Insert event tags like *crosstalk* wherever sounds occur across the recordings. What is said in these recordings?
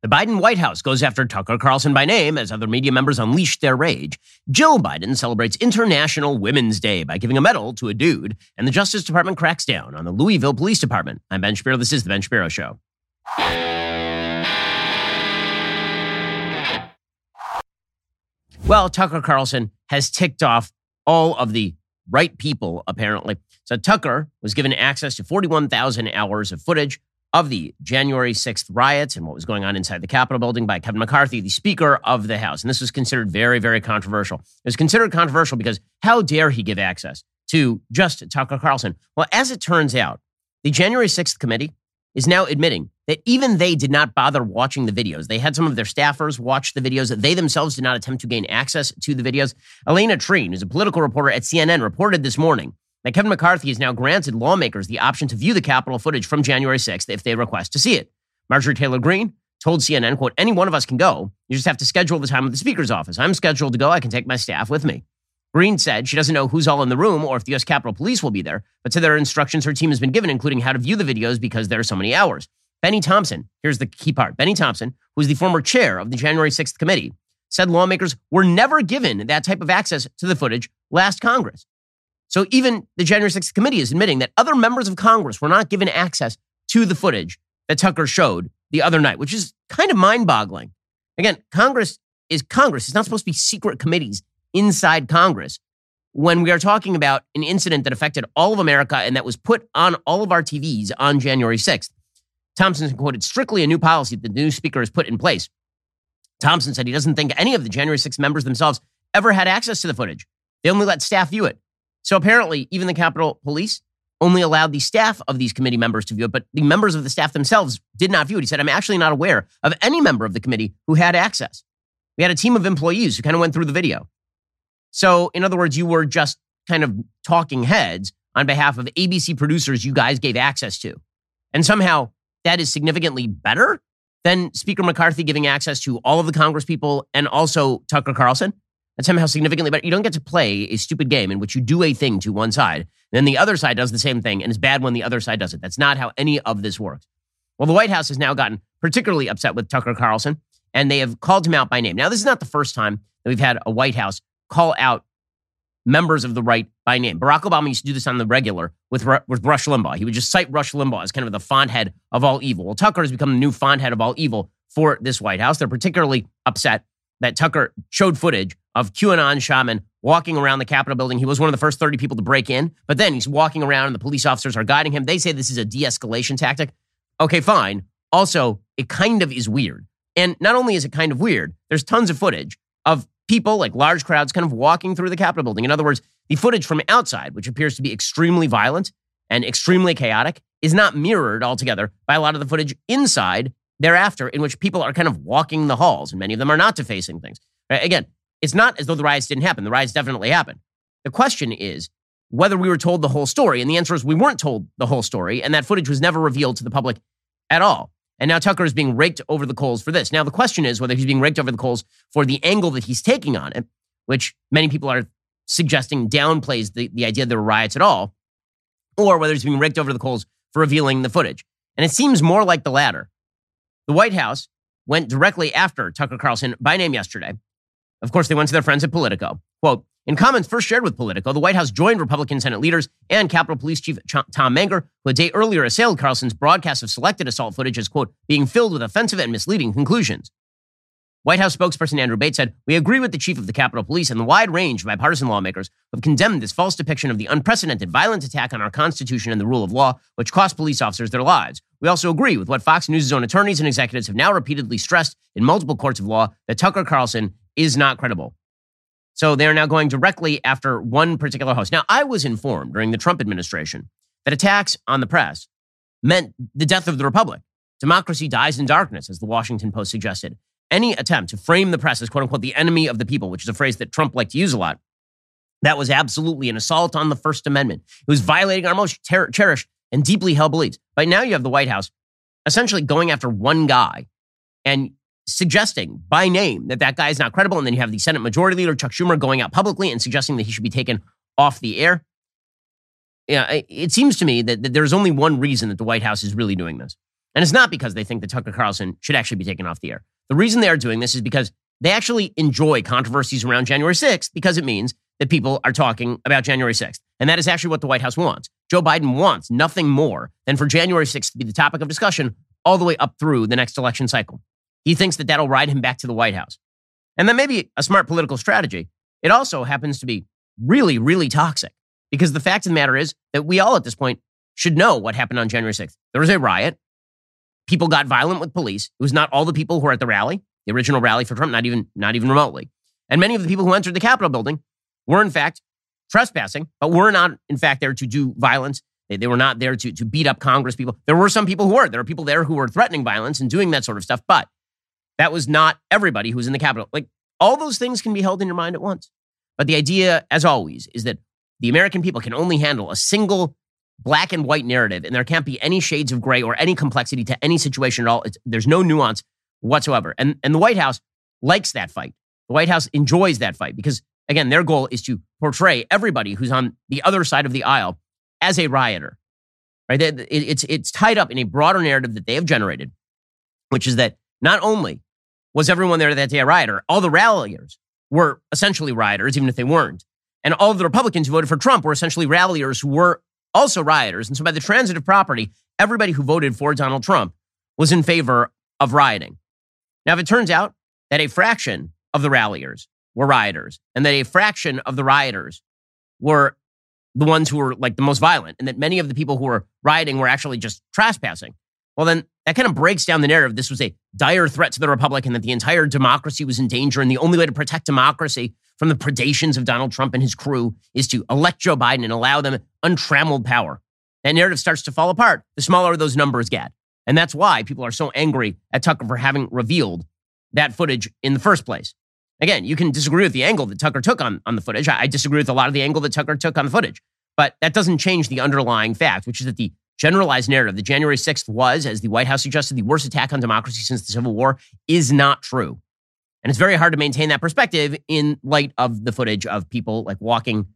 The Biden White House goes after Tucker Carlson by name as other media members unleash their rage. Jill Biden celebrates International Women's Day by giving a medal to a dude, and the Justice Department cracks down on the Louisville Police Department. I'm Ben Shapiro. This is The Ben Shapiro Show. Well, Tucker Carlson has ticked off all of the right people, apparently. So Tucker was given access to 41,000 hours of footage of the January 6th riots and what was going on inside the Capitol building by Kevin McCarthy, the Speaker of the House. And this was considered very, very controversial. It was considered controversial because how dare he give access to just Tucker Carlson? Well, as it turns out, the January 6th committee is now admitting that even they did not bother watching the videos. They had some of their staffers watch the videos. They themselves did not attempt to gain access to the videos. Alayna Treene, who's a political reporter at CNN, reported this morning that Kevin McCarthy has now granted lawmakers the option to view the Capitol footage from January 6th if they request to see it. Marjorie Taylor Greene told CNN, quote, any one of us can go. You just have to schedule the time with the Speaker's office. I'm scheduled to go. I can take my staff with me. Greene said she doesn't know who's all in the room or if the U.S. Capitol Police will be there, but to their instructions her team has been given, including how to view the videos because there are so many hours. Bennie Thompson, here's the key part. Bennie Thompson, who is the former chair of the January 6th committee, said lawmakers were never given that type of access to the footage last Congress. So even the January 6th committee is admitting that other members of Congress were not given access to the footage that Tucker showed the other night, which is kind of mind boggling. Again, Congress is Congress. It's not supposed to be secret committees inside Congress when we are talking about an incident that affected all of America and that was put on all of our TVs on January 6th. Thompson quoted strictly a new policy that the new speaker has put in place. Thompson said he doesn't think any of the January 6 members themselves ever had access to the footage. They only let staff view it. So apparently, even the Capitol Police only allowed the staff of these committee members to view it, but the members of the staff themselves did not view it. He said, I'm actually not aware of any member of the committee who had access. We had a team of employees who kind of went through the video. So, in other words, you were just kind of talking heads on behalf of ABC producers you guys gave access to. And somehow that is significantly better than Speaker McCarthy giving access to all of the Congress people and also Tucker Carlson. And somehow significantly better. You don't get to play a stupid game in which you do a thing to one side, then the other side does the same thing, and it's bad when the other side does it. That's not how any of this works. Well, the White House has now gotten particularly upset with Tucker Carlson, and they have called him out by name. Now, this is not the first time that we've had a White House call out members of the right by name. Barack Obama used to do this on the regular with, with Rush Limbaugh. He would just cite Rush Limbaugh as kind of the font head of all evil. Well, Tucker has become the new font head of all evil for this White House. They're particularly upset that Tucker showed footage of QAnon shaman walking around the Capitol building. He was one of the first 30 people to break in, but then he's walking around and the police officers are guiding him. They say this is a de escalation tactic. Okay, fine. Also, it kind of is weird. And not only is it kind of weird, there's tons of footage of people, like large crowds, kind of walking through the Capitol building. In other words, the footage from outside, which appears to be extremely violent and extremely chaotic, is not mirrored altogether by a lot of the footage inside thereafter, in which people are kind of walking the halls, and many of them are not defacing things. Again, it's not as though the riots didn't happen. The riots definitely happened. The question is whether we were told the whole story. And the answer is we weren't told the whole story, and that footage was never revealed to the public at all. And now Tucker is being raked over the coals for this. Now, the question is whether he's being raked over the coals for the angle that he's taking on it, which many people are suggesting downplays the, the idea there were riots at all, or whether he's being raked over the coals for revealing the footage. And it seems more like the latter. The White House went directly after Tucker Carlson by name yesterday. Of course, they went to their friends at Politico. Quote, in comments first shared with Politico, the White House joined Republican Senate leaders and Capitol Police Chief Tom Manger, who a day earlier assailed Carlson's broadcast of selected assault footage as, quote, being filled with offensive and misleading conclusions. White House spokesperson Andrew Bates said, We agree with the chief of the Capitol Police and the wide range of bipartisan lawmakers who have condemned this false depiction of the unprecedented violent attack on our Constitution and the rule of law, which cost police officers their lives. We also agree with what Fox News' own attorneys and executives have now repeatedly stressed in multiple courts of law that Tucker Carlson is not credible. So they are now going directly after one particular host. Now, I was informed during the Trump administration that attacks on the press meant the death of the republic. Democracy dies in darkness, as the Washington Post suggested. Any attempt to frame the press as quote unquote the enemy of the people, which is a phrase that Trump liked to use a lot, that was absolutely an assault on the First Amendment. It was violating our most ter- cherished and deeply held beliefs. But now you have the White House essentially going after one guy and suggesting by name that that guy is not credible. And then you have the Senate Majority Leader, Chuck Schumer, going out publicly and suggesting that he should be taken off the air. Yeah, it seems to me that, that there's only one reason that the White House is really doing this. And it's not because they think that Tucker Carlson should actually be taken off the air. The reason they are doing this is because they actually enjoy controversies around January 6th because it means that people are talking about January 6th. And that is actually what the White House wants. Joe Biden wants nothing more than for January 6th to be the topic of discussion all the way up through the next election cycle. He thinks that that'll ride him back to the White House. And that may be a smart political strategy. It also happens to be really, really toxic because the fact of the matter is that we all at this point should know what happened on January 6th. There was a riot. People got violent with police. It was not all the people who were at the rally, the original rally for Trump, not even, not even remotely. And many of the people who entered the Capitol building were in fact trespassing, but were not in fact there to do violence. They, they were not there to, to beat up Congress people. There were some people who were. There were people there who were threatening violence and doing that sort of stuff, but that was not everybody who was in the Capitol. Like all those things can be held in your mind at once. But the idea, as always, is that the American people can only handle a single black and white narrative, and there can't be any shades of gray or any complexity to any situation at all. It's, there's no nuance whatsoever. And, and the White House likes that fight. The White House enjoys that fight because, again, their goal is to portray everybody who's on the other side of the aisle as a rioter. Right? It's, it's tied up in a broader narrative that they have generated, which is that not only was everyone there that day a rioter, all the ralliers were essentially rioters, even if they weren't. And all the Republicans who voted for Trump were essentially ralliers who were also rioters. And so by the transitive property, everybody who voted for Donald Trump was in favor of rioting. Now, if it turns out that a fraction of the ralliers were rioters and that a fraction of the rioters were the ones who were like the most violent and that many of the people who were rioting were actually just trespassing, well, then that kind of breaks down the narrative. This was a dire threat to the Republic and that the entire democracy was in danger. And the only way to protect democracy from the predations of Donald Trump and his crew is to elect Joe Biden and allow them untrammeled power. That narrative starts to fall apart the smaller those numbers get. And that's why people are so angry at Tucker for having revealed that footage in the first place. Again, you can disagree with the angle that Tucker took on, on the footage. I, I disagree with a lot of the angle that Tucker took on the footage. But that doesn't change the underlying fact, which is that the generalized narrative that January 6th was, as the White House suggested, the worst attack on democracy since the Civil War is not true. And it's very hard to maintain that perspective in light of the footage of people like walking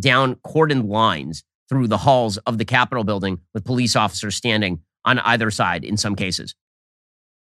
down cordoned lines through the halls of the Capitol building with police officers standing on either side in some cases.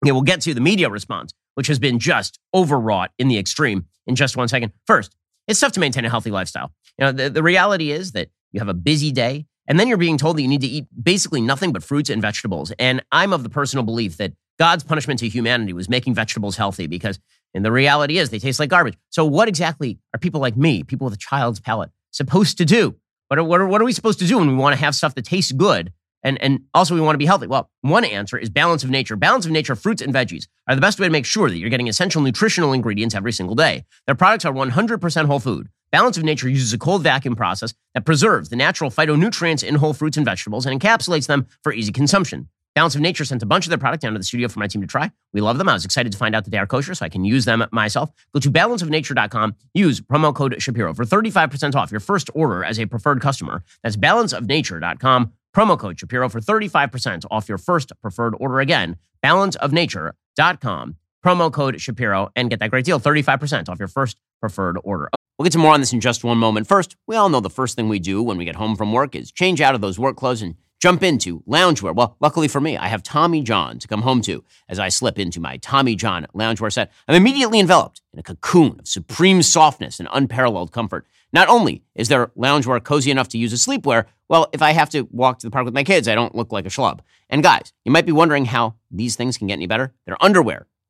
Okay, we'll get to the media response, which has been just overwrought in the extreme in just one second. First, it's tough to maintain a healthy lifestyle. You know, the, the reality is that you have a busy day, and then you're being told that you need to eat basically nothing but fruits and vegetables. And I'm of the personal belief that God's punishment to humanity was making vegetables healthy because, and the reality is, they taste like garbage. So, what exactly are people like me, people with a child's palate, supposed to do? What are, what are, what are we supposed to do when we want to have stuff that tastes good and, and also we want to be healthy? Well, one answer is balance of nature. Balance of nature fruits and veggies are the best way to make sure that you're getting essential nutritional ingredients every single day. Their products are 100% whole food. Balance of Nature uses a cold vacuum process that preserves the natural phytonutrients in whole fruits and vegetables and encapsulates them for easy consumption. Balance of Nature sent a bunch of their product down to the studio for my team to try. We love them. I was excited to find out that they are kosher, so I can use them myself. Go to balanceofnature.com. Use promo code Shapiro for 35% off your first order as a preferred customer. That's balanceofnature.com. Promo code Shapiro for 35% off your first preferred order. Again, balanceofnature.com. Promo code Shapiro and get that great deal 35% off your first preferred order. We'll get to more on this in just one moment. First, we all know the first thing we do when we get home from work is change out of those work clothes and jump into loungewear. Well, luckily for me, I have Tommy John to come home to as I slip into my Tommy John loungewear set. I'm immediately enveloped in a cocoon of supreme softness and unparalleled comfort. Not only is their loungewear cozy enough to use as sleepwear, well, if I have to walk to the park with my kids, I don't look like a schlub. And guys, you might be wondering how these things can get any better. Their underwear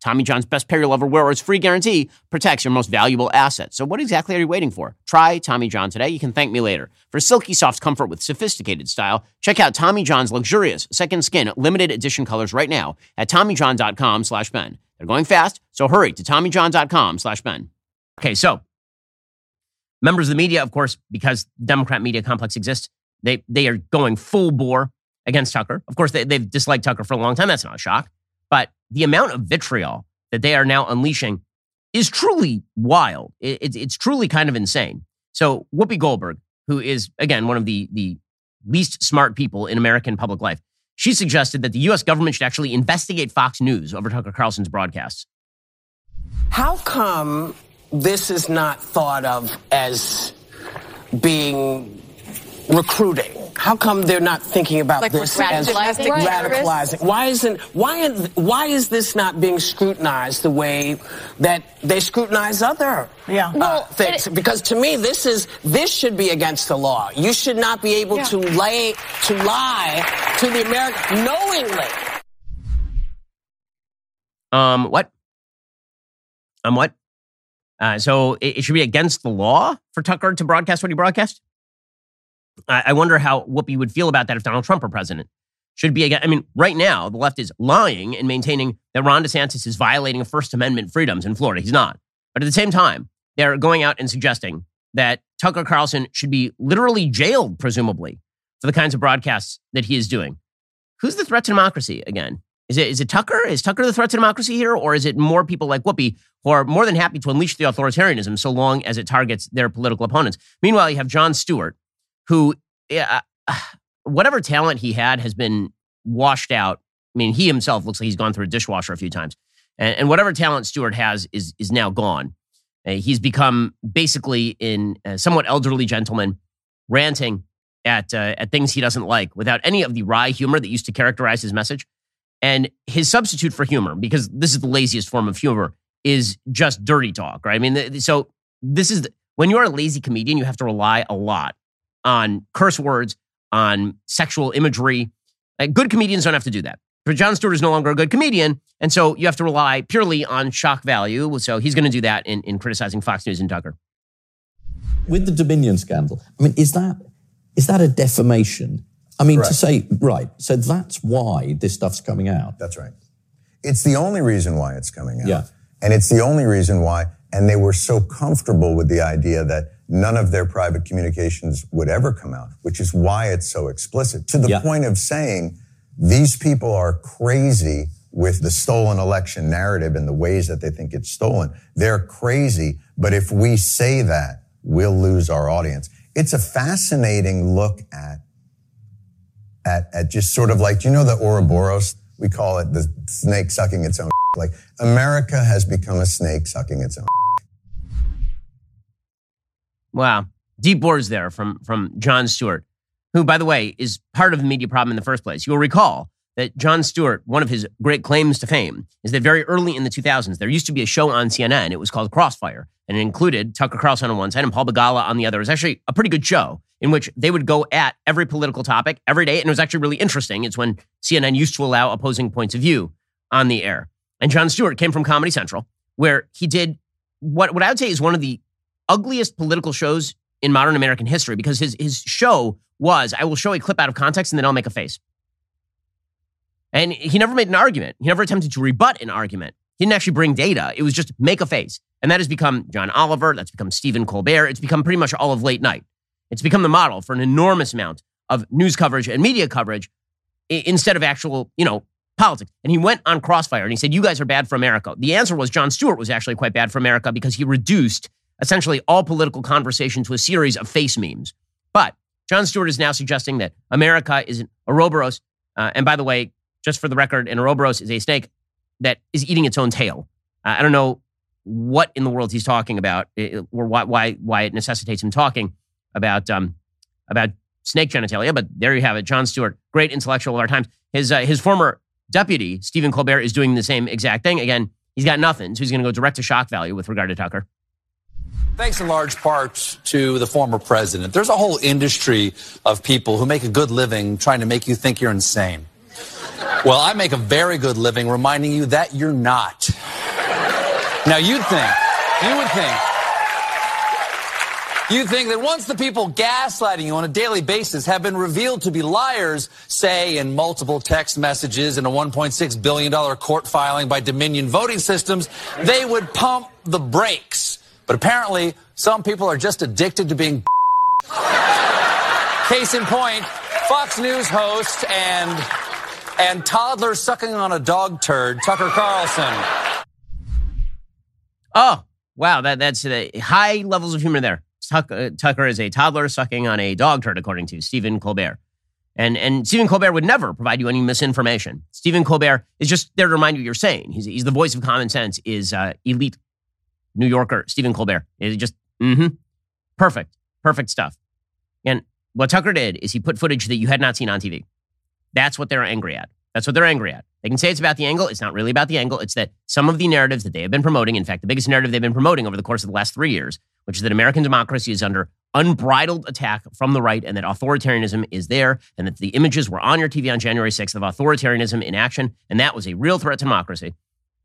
Tommy John's best pair you'll ever wear or its free guarantee protects your most valuable asset. So what exactly are you waiting for? Try Tommy John today. You can thank me later. For silky soft comfort with sophisticated style, check out Tommy John's luxurious second skin limited edition colors right now at TommyJohn.com slash Ben. They're going fast, so hurry to TommyJohn.com slash Ben. Okay, so members of the media, of course, because Democrat media complex exists, they, they are going full bore against Tucker. Of course, they, they've disliked Tucker for a long time. That's not a shock. But the amount of vitriol that they are now unleashing is truly wild. It, it, it's truly kind of insane. So Whoopi Goldberg, who is again one of the the least smart people in American public life, she suggested that the U.S. government should actually investigate Fox News over Tucker Carlson's broadcasts. How come this is not thought of as being recruiting? How come they're not thinking about Like this radicalizing as terrorists? radicalizing? Why isn't why why is this not being scrutinized the way that they scrutinize other Yeah. uh, Well, things? it- because to me, this is this should be against the law. You should not be able Yeah. to lay to lie to the American knowingly. Um, what? Um, what? Uh, so it, it should be against the law for Tucker to broadcast what he broadcast. I, wonder how Whoopi would feel about that if Donald Trump were president. Should be again. I mean, right now the left is lying and maintaining that Ron DeSantis is violating First Amendment freedoms in Florida. He's not. But at the same time, they're going out and suggesting that Tucker Carlson should be literally jailed, presumably, for the kinds of broadcasts that he is doing. Who's the threat to democracy again? Is it is it Tucker? Is Tucker the threat to democracy here, or is it more people like Whoopi who are more than happy to unleash the authoritarianism so long as it targets their political opponents? Meanwhile, you have Jon Stewart, who yeah, uh, *sighs* whatever talent he had has been washed out. I mean, he himself looks like he's gone through a dishwasher a few times, and, and whatever talent Stewart has is is now gone. Uh, he's become basically in a somewhat elderly gentleman ranting at uh, at things he doesn't like without any of the wry humor that used to characterize his message. And his substitute for humor, because this is the laziest form of humor, is just dirty talk, right? I mean, so this is when you're a lazy comedian, you have to rely a lot on curse words, on sexual imagery. Like, good comedians don't have to do that. But Jon Stewart is no longer a good comedian, and so you have to rely purely on shock value. So he's going to do that in, in criticizing Fox News and Tucker. with the Dominion scandal, I mean, is that is that a defamation? I mean, to say right, so that's why this stuff's coming out. That's right. It's the only reason why it's coming out. Yeah. And it's the only reason why, and they were so comfortable with the idea that none of their private communications would ever come out, which is why it's so explicit to the Yeah. point of saying these people are crazy with the stolen election narrative and the ways that they think it's stolen. They're crazy, but if we say that, we'll lose our audience. It's a fascinating look at at, at just sort of like, do you know the Ouroboros? We call it the snake sucking its own. Like America has become a snake sucking its own. Wow. Deep words there from, from Jon Stewart, who, by the way, is part of the media problem in the first place. You'll recall that Jon Stewart, one of his great claims to fame, is that very early in the 2000s, there used to be a show on CNN. It was called Crossfire, and it included Tucker Carlson on one side and Paul Begala on the other. It was actually a pretty good show in which they would go at every political topic every day, and it was actually really interesting. It's when CNN used to allow opposing points of view on the air. And Jon Stewart came from Comedy Central, where he did what, what I would say is one of the ugliest political shows in modern American history because his his show was I will show a clip out of context and then I'll make a face. And he never made an argument. He never attempted to rebut an argument. He didn't actually bring data. It was just make a face. And that has become John Oliver. That's become Stephen Colbert. It's become pretty much all of late night. It's become the model for an enormous amount of news coverage and media coverage instead of actual, you know, politics. And he went on Crossfire and he said, You guys are bad for America. The answer was Jon Stewart was actually quite bad for America because he reduced essentially all political conversation to a series of face memes. But Jon Stewart is now suggesting that America is an Ouroboros. Uh, and by the way, just for the record, an Ouroboros is a snake that is eating its own tail. Uh, I don't know what in the world he's talking about or why, why, why it necessitates him talking about, um, about snake genitalia. But there you have it. Jon Stewart, great intellectual of our times. His, uh, his former deputy, Stephen Colbert, is doing the same exact thing. Again, he's got nothing. So he's going to go direct to shock value with regard to Tucker. Thanks in large part to the former president. There's a whole industry of people who make a good living trying to make you think you're insane. Well, I make a very good living reminding you that you're not. Now, you'd think, you would think, you'd think that once the people gaslighting you on a daily basis have been revealed to be liars, say in multiple text messages and a $1.6 billion court filing by Dominion voting systems, they would pump the brakes. But apparently, some people are just addicted to being. *laughs* Case in point, Fox News host and and toddler sucking on a dog turd, Tucker Carlson. Oh, wow. That, that's uh, high levels of humor there. Tuck, uh, Tucker is a toddler sucking on a dog turd, according to Stephen Colbert. And, and Stephen Colbert would never provide you any misinformation. Stephen Colbert is just there to remind you what you're sane. He's, he's the voice of common sense, is uh, elite New Yorker Stephen Colbert. Is just, mm-hmm, perfect, perfect stuff. And what Tucker did is he put footage that you had not seen on TV. That's what they're angry at. That's what they're angry at. They can say it's about the angle. It's not really about the angle. It's that some of the narratives that they have been promoting, in fact, the biggest narrative they've been promoting over the course of the last three years, which is that American democracy is under unbridled attack from the right and that authoritarianism is there and that the images were on your TV on January 6th of authoritarianism in action. And that was a real threat to democracy.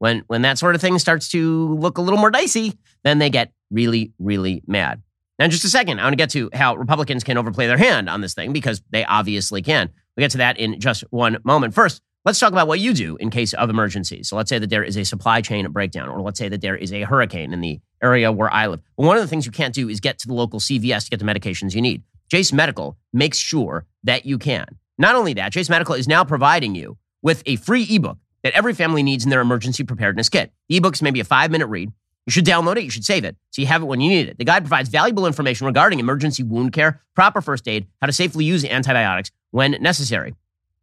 When, when that sort of thing starts to look a little more dicey, then they get really, really mad. Now, in just a second, I want to get to how Republicans can overplay their hand on this thing because they obviously can. We'll get to that in just one moment. First, let's talk about what you do in case of emergencies. So let's say that there is a supply chain breakdown, or let's say that there is a hurricane in the area where I live. One of the things you can't do is get to the local CVS to get the medications you need. Jase Medical makes sure that you can. Not only that, Jase Medical is now providing you with a free ebook that every family needs in their emergency preparedness kit. The ebook's maybe a five minute read. You should download it. You should save it so you have it when you need it. The guide provides valuable information regarding emergency wound care, proper first aid, how to safely use antibiotics when necessary.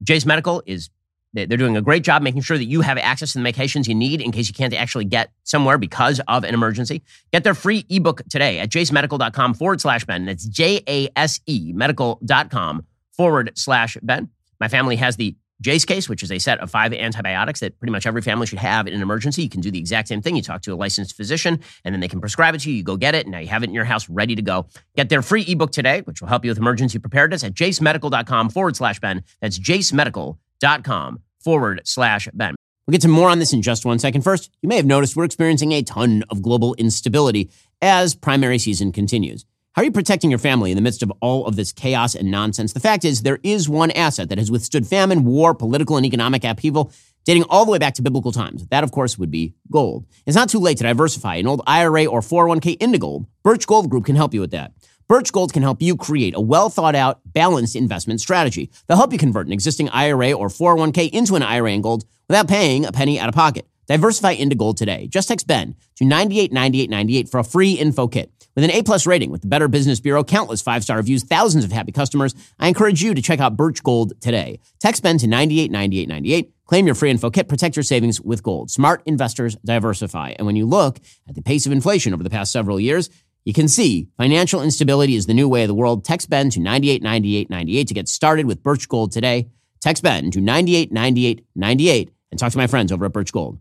Jase Medical is they're doing a great job making sure that you have access to the medications you need in case you can't actually get somewhere because of an emergency. Get their free ebook today at jasemedical.com forward slash Ben. That's J A S E medical.com forward slash Ben. My family has the Jase case, which is a set of five antibiotics that pretty much every family should have in an emergency. You can do the exact same thing. You talk to a licensed physician, and then they can prescribe it to you. You go get it, and now you have it in your house ready to go. Get their free ebook today, which will help you with emergency preparedness at jasemedical.com forward slash Ben. That's jasemedical.com forward slash Ben. We'll get to more on this in just one second. First, you may have noticed we're experiencing a ton of global instability as primary season continues. How are you protecting your family in the midst of all of this chaos and nonsense? The fact is, there is one asset that has withstood famine, war, political, and economic upheaval dating all the way back to biblical times. That, of course, would be gold. It's not too late to diversify an old IRA or 401k into gold. Birch Gold Group can help you with that. Birch Gold can help you create a well thought out, balanced investment strategy. They'll help you convert an existing IRA or 401k into an IRA in gold without paying a penny out of pocket. Diversify into gold today. Just text Ben to 989898 for a free info kit. With an A plus rating with the Better Business Bureau, countless five star reviews, thousands of happy customers, I encourage you to check out Birch Gold today. Text Ben to 989898. Claim your free info kit. Protect your savings with gold. Smart investors diversify. And when you look at the pace of inflation over the past several years, you can see financial instability is the new way of the world. Text Ben to 989898 to get started with Birch Gold today. Text Ben to 989898 and talk to my friends over at Birch Gold.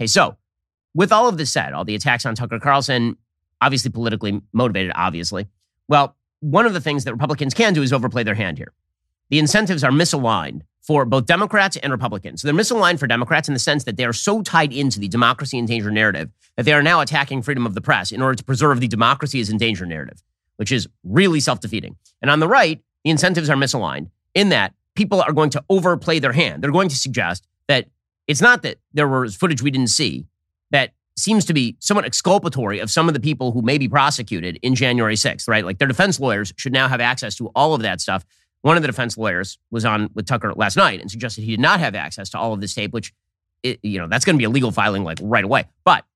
Hey, so with all of this said, all the attacks on Tucker Carlson, obviously politically motivated, obviously. Well, one of the things that Republicans can do is overplay their hand here. The incentives are misaligned for both Democrats and Republicans. So they're misaligned for Democrats in the sense that they are so tied into the democracy in danger narrative that they are now attacking freedom of the press in order to preserve the democracy is in danger narrative, which is really self defeating. And on the right, the incentives are misaligned in that people are going to overplay their hand. They're going to suggest that it's not that there was footage we didn't see that seems to be somewhat exculpatory of some of the people who may be prosecuted in January 6th, right? Like their defense lawyers should now have access to all of that stuff one of the defense lawyers was on with Tucker last night and suggested he did not have access to all of this tape, which, it, you know, that's going to be a legal filing like right away. But,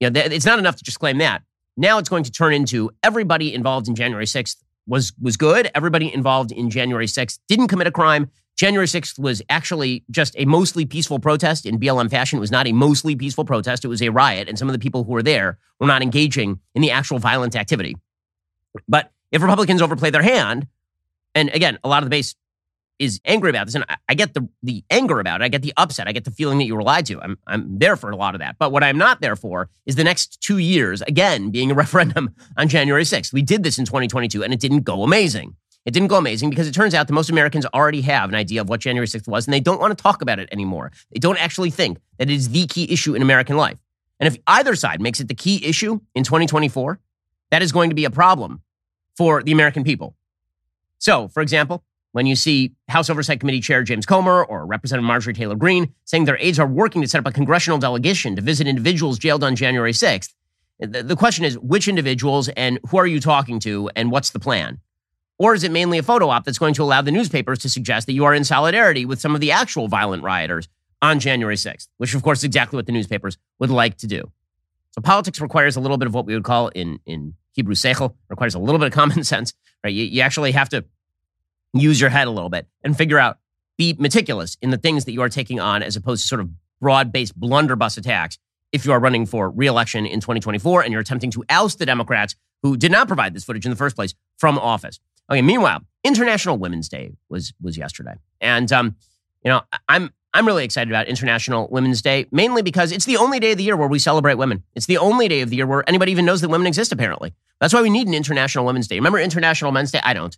you know, th- it's not enough to just claim that. Now it's going to turn into everybody involved in January 6th was was good. Everybody involved in January 6th didn't commit a crime. January 6th was actually just a mostly peaceful protest in BLM fashion. It was not a mostly peaceful protest. It was a riot, and some of the people who were there were not engaging in the actual violent activity. But if Republicans overplay their hand, and again, a lot of the base is angry about this. And I, get the, the anger about it. I get the upset. I get the feeling that you were lied to. I'm, I'm there for a lot of that. But what I'm not there for is the next two years, again, being a *laughs* referendum on January 6th. We did this in 2022 and it didn't go amazing. It didn't go amazing because it turns out that most Americans already have an idea of what January 6th was and they don't want to talk about it anymore. They don't actually think that it is the key issue in American life. And if either side makes it the key issue in 2024, that is going to be a problem for the American people. So, for example, when you see House Oversight Committee Chair James Comer or Representative Marjorie Taylor Greene saying their aides are working to set up a congressional delegation to visit individuals jailed on January 6th, the question is which individuals and who are you talking to and what's the plan? Or is it mainly a photo op that's going to allow the newspapers to suggest that you are in solidarity with some of the actual violent rioters on January 6th, which of course is exactly what the newspapers would like to do. So politics requires a little bit of what we would call in, in Hebrew seichel, requires a little bit of common *laughs* sense, right? You, you actually have to use your head a little bit and figure out, be meticulous in the things that you are taking on as opposed to sort of broad based blunderbuss attacks if you are running for reelection in 2024 and you're attempting to oust the Democrats who did not provide this footage in the first place from office. Okay, meanwhile, International Women's Day was was yesterday. And um, you know, I'm I'm really excited about International Women's Day, mainly because it's the only day of the year where we celebrate women. It's the only day of the year where anybody even knows that women exist, apparently. That's why we need an International Women's Day. Remember International Men's Day? I don't.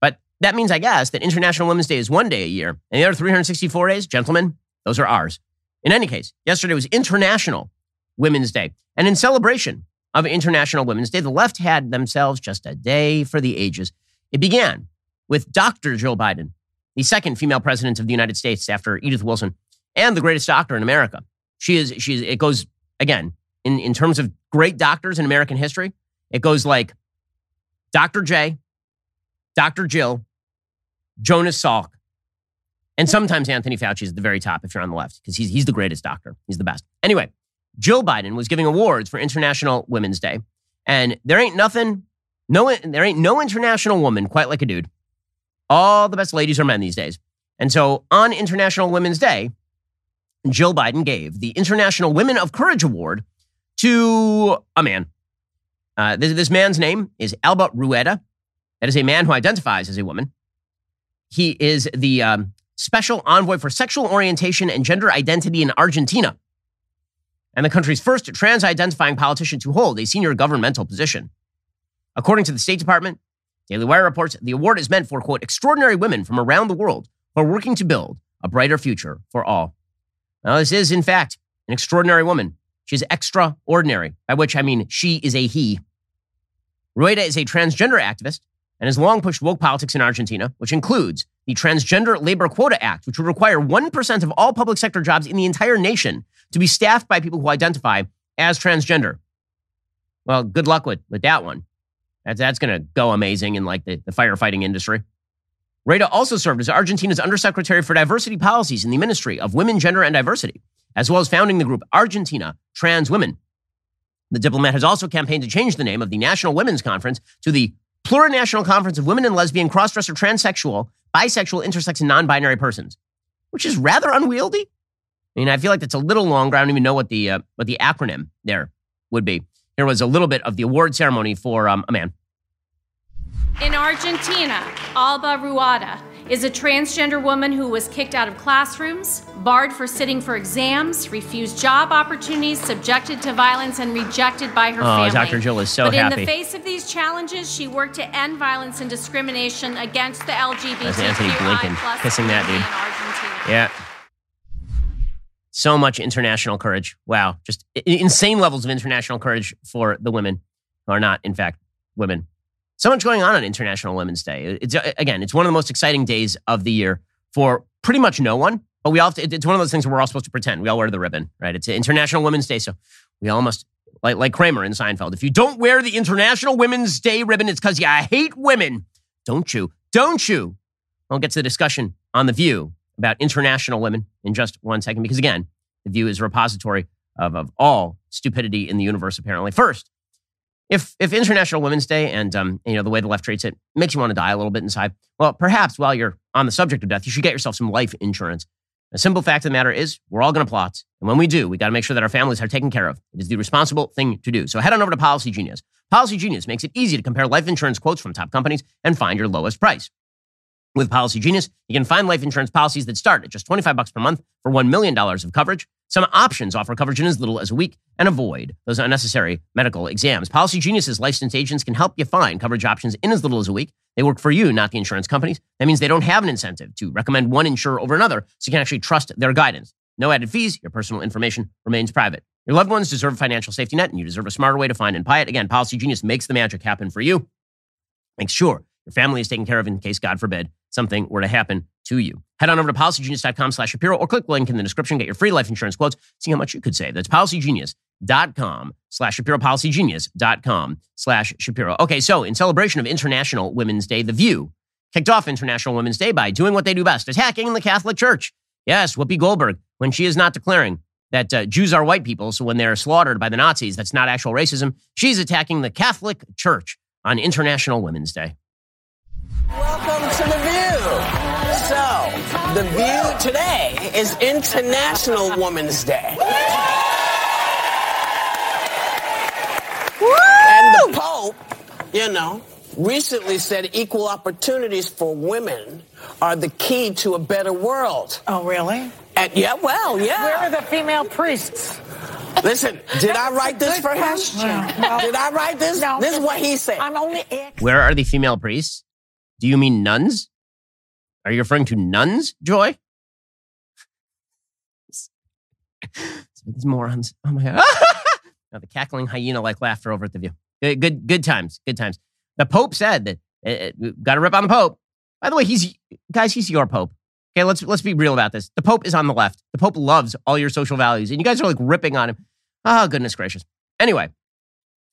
But that means, I guess, that International Women's Day is one day a year. And the other 364 days, gentlemen, those are ours. In any case, yesterday was International Women's Day. And in celebration of International Women's Day, the left had themselves just a day for the ages. It began with Dr. Jill Biden, the second female president of the United States after Edith Wilson, and the greatest doctor in America. She is, she is, it goes, again, in, in terms of great doctors in American history, it goes like Dr. J, Dr. Jill, Jonas Salk, and sometimes Anthony Fauci is at the very top if you're on the left, because he's, he's the greatest doctor. He's the best. Anyway, Jill Biden was giving awards for International Women's Day. And there ain't nothing, no, there ain't no international woman quite like a dude. All the best ladies are men these days. And so on International Women's Day, Jill Biden gave the International Women of Courage Award to a man. Uh, this, this man's name is Alba Rueda. That is a man who identifies as a woman. He is the um, special envoy for sexual orientation and gender identity in Argentina, and the country's first trans identifying politician to hold a senior governmental position. According to the State Department, Daily Wire reports the award is meant for, quote, extraordinary women from around the world who are working to build a brighter future for all. Now, this is, in fact, an extraordinary woman. She's extraordinary, by which I mean she is a he. Rueda is a transgender activist and has long pushed woke politics in Argentina, which includes the Transgender Labor Quota Act, which would require 1% of all public sector jobs in the entire nation to be staffed by people who identify as transgender. Well, good luck with, with that one. That's, that's going to go amazing in like the, the firefighting industry. Rueda also served as Argentina's Undersecretary for Diversity Policies in the Ministry of Women, Gender, and Diversity, as well as founding the group Argentina Trans Women. The diplomat has also campaigned to change the name of the National Women's Conference to the Plurinational Conference of Women and Lesbian, Crossdresser, Transsexual, Bisexual, Intersex, and Non-Binary Persons, which is rather unwieldy. I mean, I feel like that's a little longer. I don't even know what the uh, what the acronym there would be. Here was a little bit of the award ceremony for um, a man. In Argentina, Alba Rueda is a transgender woman who was kicked out of classrooms, barred for sitting for exams, refused job opportunities, subjected to violence, and rejected by her oh, family. Dr. Jill is so but happy. in the face of these challenges, she worked to end violence and discrimination against the LGBTQI That's Antony Blinken kissing that community dude. in Argentina. Yeah. So much international courage. Wow. Just insane levels of international courage for the women who are not, in fact, women. So much going on on International Women's Day. It's uh, again, it's one of the most exciting days of the year for pretty much no one. But we all to, it's one of those things where we're all supposed to pretend. We all wear the ribbon, right? It's International Women's Day, so we all must like like Kramer in Seinfeld. If you don't wear the International Women's Day ribbon, it's because you hate women, don't you? Don't you? I'll get to the discussion on the View about international women in just one second, because again, the View is a repository of, of all stupidity in the universe. Apparently, first if if International Women's Day and um, you know the way the left treats it makes you want to die a little bit inside, well, perhaps while you're on the subject of death, you should get yourself some life insurance. The simple fact of the matter is, we're all going to plot, and when we do, we got to make sure that our families are taken care of. It is the responsible thing to do. So head on over to Policygenius. Policy Genius makes it easy to compare life insurance quotes from top companies and find your lowest price. With Policygenius, you can find life insurance policies that start at just 25 bucks per month for $1 million of coverage. Some options offer coverage in as little as a week and avoid those unnecessary medical exams. Policygenius's licensed agents can help you find coverage options in as little as a week. They work for you, not the insurance companies. That means they don't have an incentive to recommend one insurer over another, so you can actually trust their guidance. No added fees, your personal information remains private. Your loved ones deserve a financial safety net, and you deserve a smarter way to find and buy it. Again, Policygenius makes the magic happen for you. Make sure your family is taken care of in case, God forbid, something were to happen to you. Head on over to policygenius.com slash Shapiro or click the link in the description. Get your free life insurance quotes. See how much you could save. That's policygenius.com slash Shapiro, policygenius.com slash Shapiro. Okay, so in celebration of International Women's Day, The View kicked off International Women's Day by doing what they do best, attacking the Catholic Church. Yes, Whoopi Goldberg, when she is not declaring that uh, Jews are white people, so when they're slaughtered by the Nazis, that's not actual racism, she's attacking the Catholic Church on International Women's Day. Welcome to The View. So, The View today is International Women's Day. And the Pope, you know, recently said equal opportunities for women are the key to a better world. Oh, really? And yeah, well, yeah. Where are the female priests? Listen, did I write this Good for him? No. Did I write this? No. This is what he said. I'm only asking. Where are the female priests? Do you mean nuns? Are you referring to nuns, Joy? These morons. Oh my God. *laughs* now the cackling hyena like laughter over at the view. Good, good, good times. Good times. The Pope said that uh, got to rip on the Pope. By the way, he's guys, he's your Pope. Okay, let's let's be real about this. The Pope is on the left. The Pope loves all your social values, and you guys are like ripping on him. Oh, goodness gracious. Anyway,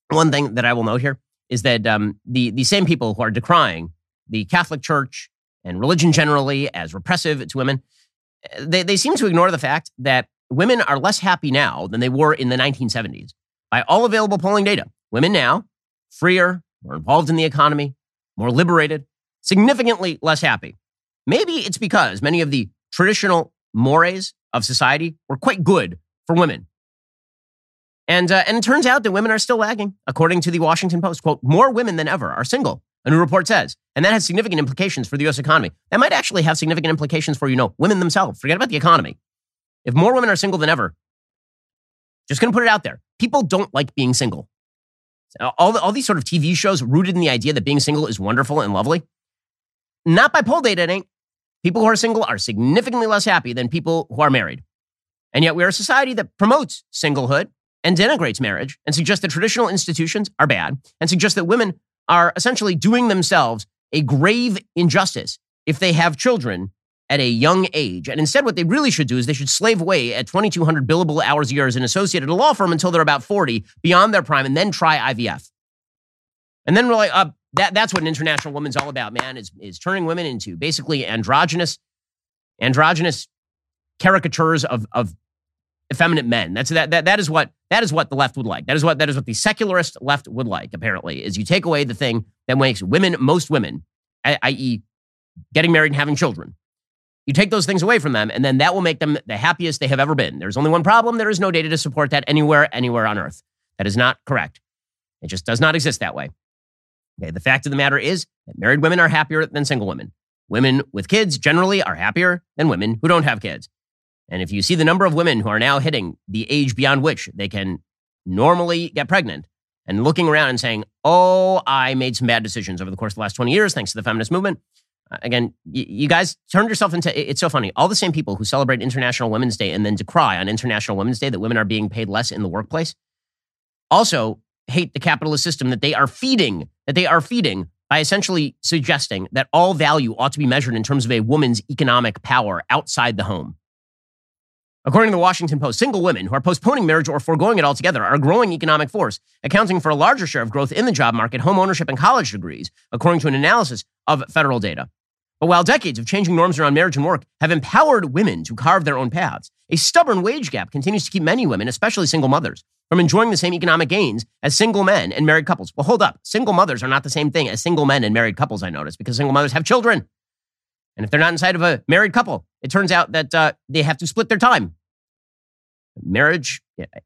one thing that I will note here is that um, the the same people who are decrying the Catholic Church and religion generally as repressive to women, they, they seem to ignore the fact that women are less happy now than they were in the 1970s. By all available polling data, women now, freer, more involved in the economy, more liberated, significantly less happy. Maybe it's because many of the traditional mores of society were quite good for women. And, uh, and it turns out that women are still lagging. According to the Washington Post, quote, more women than ever are single, a new report says. And that has significant implications for the US economy. That might actually have significant implications for, you know, women themselves. Forget about the economy. If more women are single than ever, just going to put it out there. People don't like being single. All, the, all these sort of TV shows rooted in the idea that being single is wonderful and lovely. Not by poll data, it ain't. People who are single are significantly less happy than people who are married. And yet we are a society that promotes singlehood and denigrates marriage and suggests that traditional institutions are bad and suggests that women are essentially doing themselves a grave injustice if they have children at a young age. And instead, what they really should do is they should slave away at 2,200 billable hours a year as an associate at a law firm until they're about 40, beyond their prime, and then try IVF. And then we're like, uh, that, that's what an international woman's all about, man, is, is turning women into basically androgynous, androgynous caricatures of, of effeminate men. That's that, that that is what that is what the left would like. That is what that is what the secularist left would like. Apparently, is you take away the thing that makes women most women, i.e., getting married and having children. You take those things away from them, and then that will make them the happiest they have ever been. There's only one problem: there is no data to support that anywhere, anywhere on Earth. That is not correct. It just does not exist that way. Okay. The fact of the matter is that married women are happier than single women. Women with kids generally are happier than women who don't have kids. And if you see the number of women who are now hitting the age beyond which they can normally get pregnant and looking around and saying, oh, I made some bad decisions over the course of the last 20 years thanks to the feminist movement. Uh, again, you guys turned yourself into, it's so funny. All the same people who celebrate International Women's Day and then decry on International Women's Day that women are being paid less in the workplace also hate the capitalist system that they are feeding, that they are feeding by essentially suggesting that all value ought to be measured in terms of a woman's economic power outside the home. According to the Washington Post, single women who are postponing marriage or foregoing it altogether are a growing economic force, accounting for a larger share of growth in the job market, home ownership, and college degrees, according to an analysis of federal data. But while decades of changing norms around marriage and work have empowered women to carve their own paths, a stubborn wage gap continues to keep many women, especially single mothers, from enjoying the same economic gains as single men and married couples. Well, hold up. Single mothers are not the same thing as single men and married couples, I notice, because single mothers have children. And if they're not inside of a married couple, it turns out that uh, they have to split their time. Marriage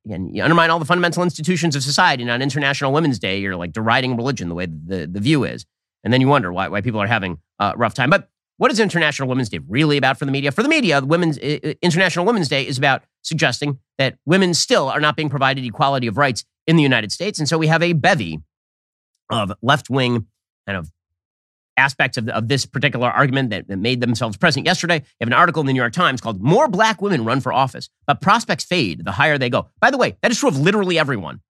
and you undermine all the fundamental institutions of society. And on international women's day you're like deriding religion the way the, the view is. And then you wonder why, why people are having a rough time. But what is international women's day really about for the media? For the media the women's international women's day is about suggesting that women still are not being provided equality of rights in the united states. And so we have a bevy of left-wing kind of aspects of, of this particular argument that, that made themselves present yesterday. You have an article in the New York Times called More Black Women Run for Office, but Prospects Fade the Higher They Go. By the way, that is true of literally everyone.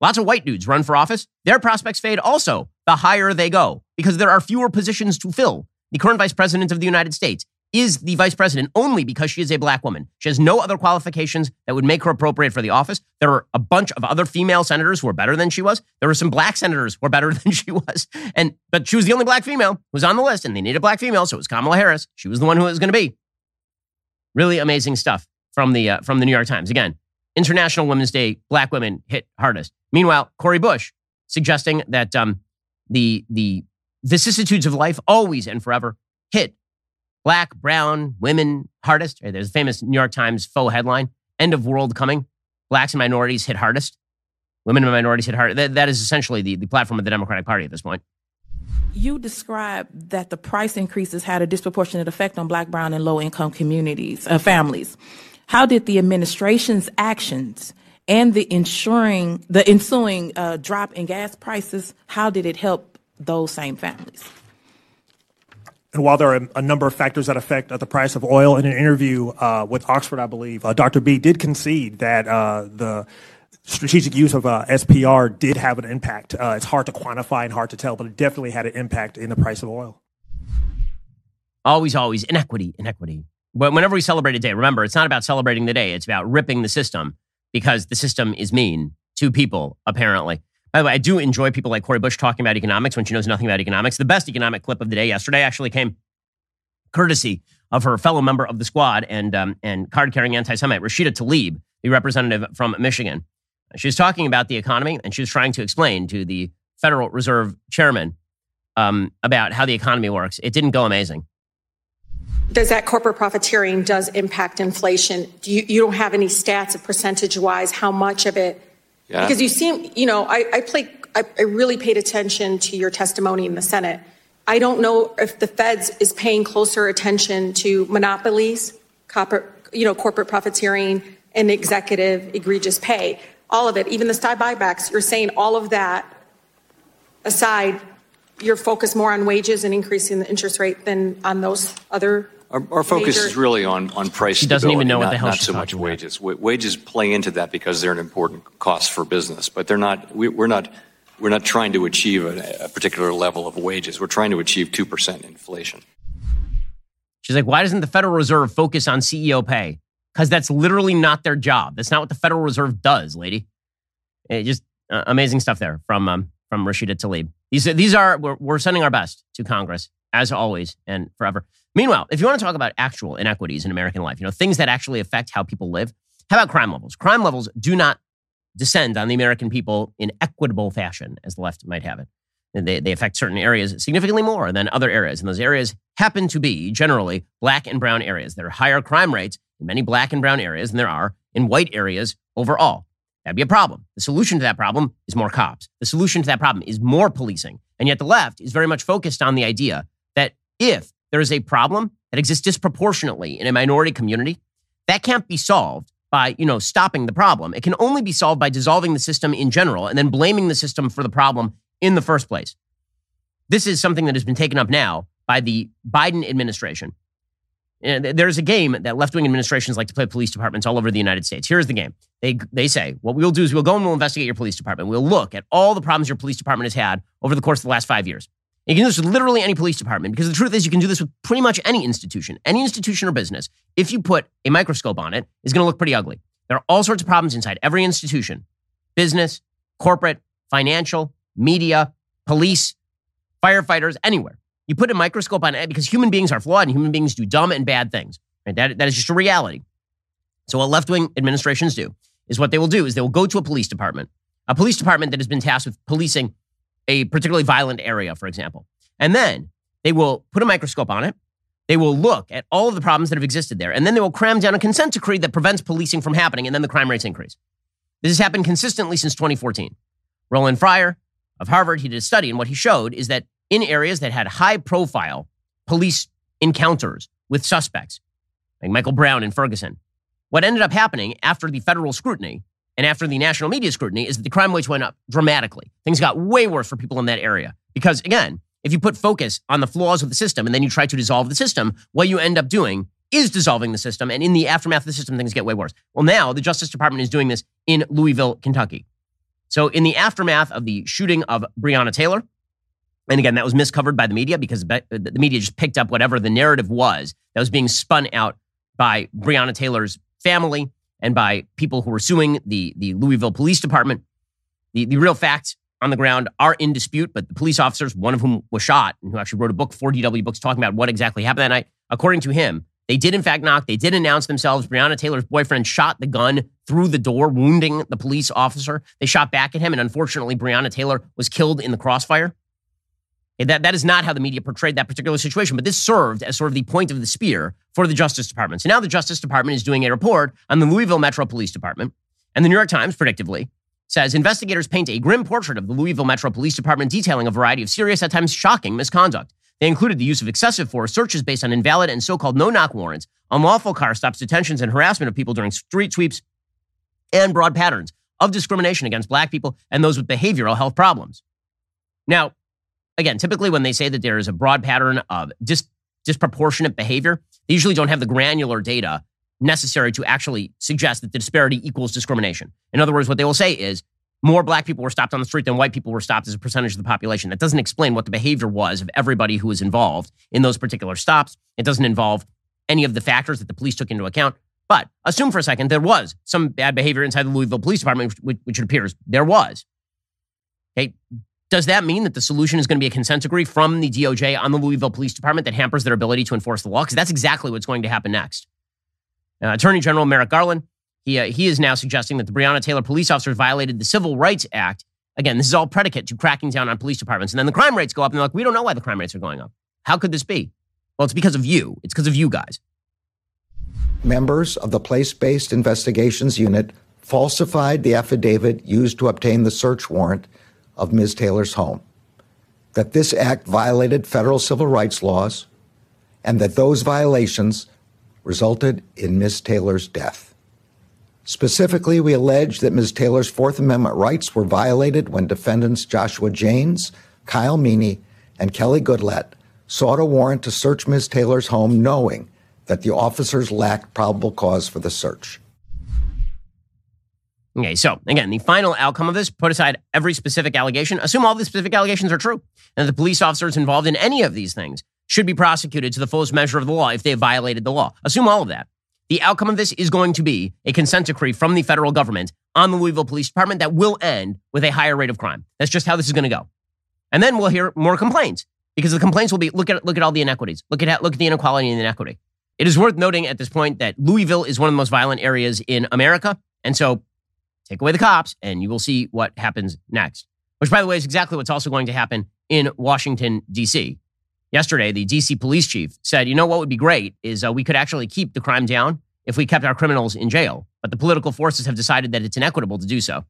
Lots of white dudes run for office. Their prospects fade also the higher they go because there are fewer positions to fill. The current vice president of the United States is the vice president only because she is a black woman. She has no other qualifications that would make her appropriate for the office. There are a bunch of other female senators who are better than she was. There were some black senators who are better *laughs* than she was. And but she was the only black female who was on the list, and they needed a black female, so it was Kamala Harris. She was the one who was going to be. Really amazing stuff from the uh, from the New York Times. Again, International Women's Day, black women hit hardest. Meanwhile, Cori Bush suggesting that um, the the vicissitudes of life always and forever hit black, brown, women hardest. There's a famous New York Times faux headline End of World Coming. Blacks and minorities hit hardest. Women and minorities hit hard. That, that is essentially the, the platform of the Democratic Party at this point. You described that the price increases had a disproportionate effect on black, brown, and low income communities, uh, families. How did the administration's actions and the ensuring the ensuing uh, drop in gas prices, how did it help those same families? And while there are a number of factors that affect uh, the price of oil, in an interview uh, with Oxford, I believe, uh, Dr. B did concede that uh, the strategic use of uh, SPR did have an impact. Uh, it's hard to quantify and hard to tell, but it definitely had an impact in the price of oil. Always, always inequity, inequity. Whenever we celebrate a day, remember, it's not about celebrating the day. It's about ripping the system because the system is mean to people, apparently. By the way, I do enjoy people like Cori Bush talking about economics when she knows nothing about economics. The best economic clip of the day yesterday actually came courtesy of her fellow member of the squad and, um, and card carrying anti Semite, Rashida Tlaib, the representative from Michigan. She was talking about the economy and she was trying to explain to the Federal Reserve chairman um, about how the economy works. It didn't go amazing. Does that corporate profiteering does impact inflation? Do you, you don't have any stats of percentage wise how much of it? Yeah. Because you seem, you know, I, I play, I, I really paid attention to your testimony in the Senate. I don't know if the Feds is paying closer attention to monopolies, corporate, you know, corporate profiteering, and executive egregious pay all of it, even the stock buybacks, you're saying all of that aside, you're focused more on wages and increasing the interest rate than on those other. Our, our focus major... is really on, on price. She doesn't even know not, what the hell not so much wages. W- wages play into that because they're an important cost for business, but they're not. We, are not. We're not trying to achieve a, a particular level of wages. We're trying to achieve two percent inflation. She's like, why doesn't the Federal Reserve focus on CEO pay? because that's literally not their job. That's not what the Federal Reserve does, lady. It just uh, amazing stuff there from um, from Rashida Tlaib. These these are we're, we're sending our best to Congress as always and forever. Meanwhile, if you want to talk about actual inequities in American life, you know things that actually affect how people live. How about crime levels? Crime levels do not descend on the American people in equitable fashion, as the left might have it. They, they affect certain areas significantly more than other areas. And those areas happen to be generally black and brown areas. There are higher crime rates in many black and brown areas than there are in white areas overall. That'd be a problem. The solution to that problem is more cops. The solution to that problem is more policing. And yet the left is very much focused on the idea that if there is a problem that exists disproportionately in a minority community, that can't be solved by, you know, stopping the problem. It can only be solved by dissolving the system in general and then blaming the system for the problem in the first place. This is something that has been taken up now by the Biden administration there's a game that left wing administrations like to play police departments all over the United States. Here's the game. They, they say, what we'll do is we'll go and we'll investigate your police department. We'll look at all the problems your police department has had over the course of the last five years. You can do this with literally any police department because the truth is you can do this with pretty much any institution, any institution or business. If you put a microscope on it, it's going to look pretty ugly. There are all sorts of problems inside every institution business, corporate, financial, media, police, firefighters, anywhere. You put a microscope on it because human beings are flawed and human beings do dumb and bad things. Right? That, that is just a reality. So what left-wing administrations do is what they will do is they will go to a police department, a police department that has been tasked with policing a particularly violent area, for example. And then they will put a microscope on it. They will look at all of the problems that have existed there. And then they will cram down a consent decree that prevents policing from happening. And then the crime rates increase. This has happened consistently since 2014. Roland Fryer of Harvard, he did a study, and what he showed is that in areas that had high profile police encounters with suspects, like Michael Brown in Ferguson. What ended up happening after the federal scrutiny and after the national media scrutiny is that the crime rates went up dramatically. Things got way worse for people in that area. Because again, if you put focus on the flaws of the system and then you try to dissolve the system, what you end up doing is dissolving the system. And in the aftermath of the system, things get way worse. Well, now the Justice Department is doing this in Louisville, Kentucky. So, in the aftermath of the shooting of Breonna Taylor, and again, that was miscovered by the media because the media just picked up whatever the narrative was that was being spun out by Breonna Taylor's family and by people who were suing the, the Louisville Police Department. The, the real facts on the ground are in dispute, but the police officers, one of whom was shot and who actually wrote a book, for DW Books, talking about what exactly happened that night, according to him, they did in fact knock. They did announce themselves. Breonna Taylor's boyfriend shot the gun through the door, wounding the police officer. They shot back at him, and unfortunately, Breonna Taylor was killed in the crossfire. That, that is not how the media portrayed that particular situation, but this served as sort of the point of the spear for the Justice Department. So now the Justice Department is doing a report on the Louisville Metro Police Department. And the New York Times, predictively, says investigators paint a grim portrait of the Louisville Metro Police Department, detailing a variety of serious, at times shocking misconduct. They included the use of excessive force, searches based on invalid and so called no knock warrants, unlawful car stops, detentions, and harassment of people during street sweeps, and broad patterns of discrimination against black people and those with behavioral health problems. Now, again, typically when they say that there is a broad pattern of dis- disproportionate behavior, they usually don't have the granular data necessary to actually suggest that the disparity equals discrimination. In other words, what they will say is more black people were stopped on the street than white people were stopped as a percentage of the population. That doesn't explain what the behavior was of everybody who was involved in those particular stops. It doesn't involve any of the factors that the police took into account. But assume for a second there was some bad behavior inside the Louisville Police Department, which, which it appears there was. Okay, does that mean that the solution is going to be a consent decree from the DOJ on the Louisville Police Department that hampers their ability to enforce the law? Because that's exactly what's going to happen next. Uh, Attorney General Merrick Garland he, uh, he is now suggesting that the Breonna Taylor police officers violated the Civil Rights Act. Again, this is all predicate to cracking down on police departments. And then the crime rates go up, and they're like, we don't know why the crime rates are going up. How could this be? Well, it's because of you. It's because of you guys. Members of the place based investigations unit falsified the affidavit used to obtain the search warrant of Ms. Taylor's home. That this act violated federal civil rights laws, and that those violations resulted in Ms. Taylor's death. Specifically, we allege that Ms. Taylor's Fourth Amendment rights were violated when defendants Joshua Jaynes, Kyle Meany, and Kelly Goodlett sought a warrant to search Ms. Taylor's home knowing that the officers lacked probable cause for the search. Okay, so again, the final outcome of this put aside every specific allegation, assume all the specific allegations are true, and the police officers involved in any of these things should be prosecuted to the fullest measure of the law if they have violated the law. Assume all of that. The outcome of this is going to be a consent decree from the federal government on the Louisville Police Department that will end with a higher rate of crime. That's just how this is going to go. And then we'll hear more complaints because the complaints will be look at look at all the inequities. Look at look at the inequality and the inequity. It is worth noting at this point that Louisville is one of the most violent areas in America, and so take away the cops and you will see what happens next. Which by the way is exactly what's also going to happen in Washington D.C yesterday, the DC police chief said, you know what would be great is uh, we could actually keep the crime down if we kept our criminals in jail. But the political forces have decided that it's inequitable to do so.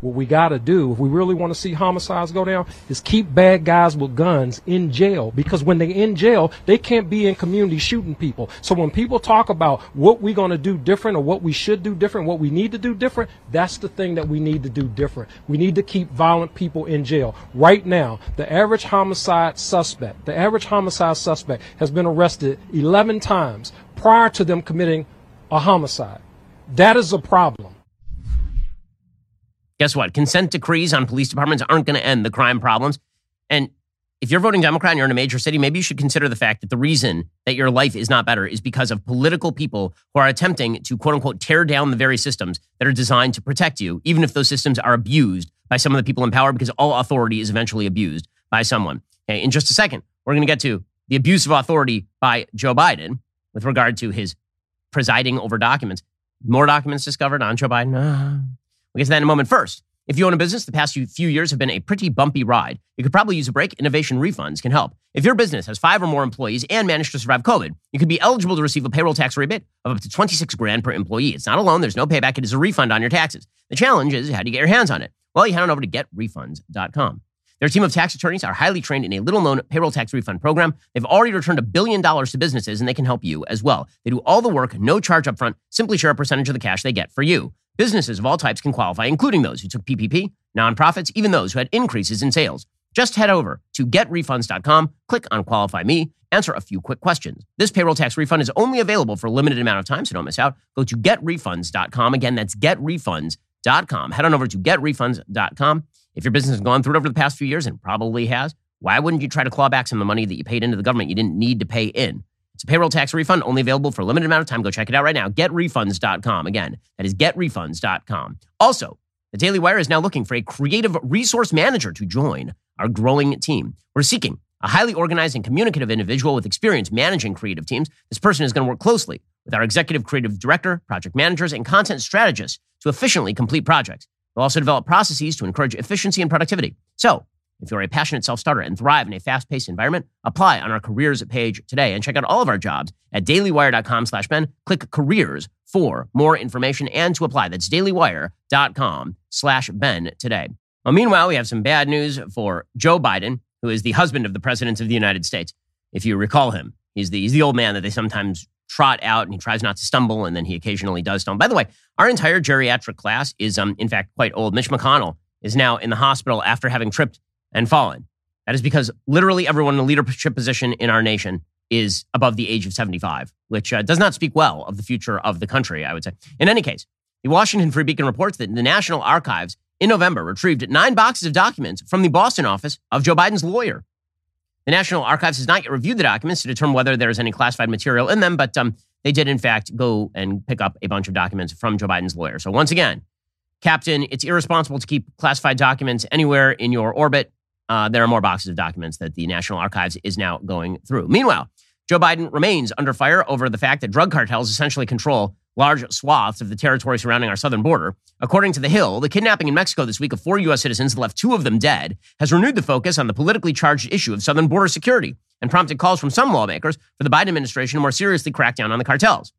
What we got to do, if we really want to see homicides go down, is keep bad guys with guns in jail. Because when they're in jail, they can't be in community shooting people. So when people talk about what we're going to do different or what we should do different, what we need to do different, that's the thing that we need to do different. We need to keep violent people in jail. Right now, the average homicide suspect, the average homicide suspect has been arrested 11 times prior to them committing a homicide. That is a problem. Guess what? Consent decrees on police departments aren't going to end the crime problems. And if you're voting Democrat and you're in a major city, maybe you should consider the fact that the reason that your life is not better is because of political people who are attempting to quote unquote tear down the very systems that are designed to protect you, even if those systems are abused by some of the people in power, because all authority is eventually abused by someone. Okay, in just a second, we're going to get to the abuse of authority by Joe Biden with regard to his presiding over documents. More documents discovered on Joe Biden. Uh, We'll get to that in a moment. First, if you own a business, the past few years have been a pretty bumpy ride. You could probably use a break. Innovation refunds can help. If your business has five or more employees and managed to survive COVID, you could be eligible to receive a payroll tax rebate of up to 26 grand per employee. It's not a loan. There's no payback. It is a refund on your taxes. The challenge is how do you get your hands on it? Well, you head on over to getrefunds.com. Their team of tax attorneys are highly trained in a little known payroll tax refund program. They've already returned a billion dollars to businesses and they can help you as well. They do all the work, no charge up front, simply share a percentage of the cash they get for you. Businesses of all types can qualify, including those who took PPP, nonprofits, even those who had increases in sales. Just head over to getrefunds.com, click on Qualify Me, answer a few quick questions. This payroll tax refund is only available for a limited amount of time, so don't miss out. Go to getrefunds.com. Again, that's getrefunds.com. Head on over to getrefunds.com. If your business has gone through it over the past few years, and probably has, why wouldn't you try to claw back some of the money that you paid into the government you didn't need to pay in? It's a payroll tax refund only available for a limited amount of time. Go check it out right now. GetRefunds.com. Again, that is GetRefunds.com. Also, the Daily Wire is now looking for a creative resource manager to join our growing team. We're seeking a highly organized and communicative individual with experience managing creative teams. This person is going to work closely with our executive creative director, project managers, and content strategists to efficiently complete projects. We'll also develop processes to encourage efficiency and productivity. So, If you're a passionate self starter and thrive in a fast paced environment, apply on our careers page today and check out all of our jobs at dailywire.com slash Ben. Click careers for more information and to apply. That's dailywire.com slash Ben today. Well, meanwhile, we have some bad news for Joe Biden, who is the husband of the President of the United States. If you recall him, he's the, he's the old man that they sometimes trot out and he tries not to stumble and then he occasionally does stumble. By the way, our entire geriatric class is, um, in fact, quite old. Mitch McConnell is now in the hospital after having tripped and fallen. That is because literally everyone in a leadership position in our nation is above the age of 75, which uh, does not speak well of the future of the country, I would say. In any case, the Washington Free Beacon reports that the National Archives in November retrieved nine boxes of documents from the Boston office of Joe Biden's lawyer. The National Archives has not yet reviewed the documents to determine whether there is any classified material in them, but um, they did, in fact, go and pick up a bunch of documents from Joe Biden's lawyer. So, once again, Captain, it's irresponsible to keep classified documents anywhere in your orbit. Uh, there are more boxes of documents that the National Archives is now going through. Meanwhile, Joe Biden remains under fire over the fact that drug cartels essentially control large swaths of the territory surrounding our southern border. According to The Hill, the kidnapping in Mexico this week of four U.S. citizens left two of them dead has renewed the focus on the politically charged issue of southern border security and prompted calls from some lawmakers for the Biden administration to more seriously crack down on the cartels.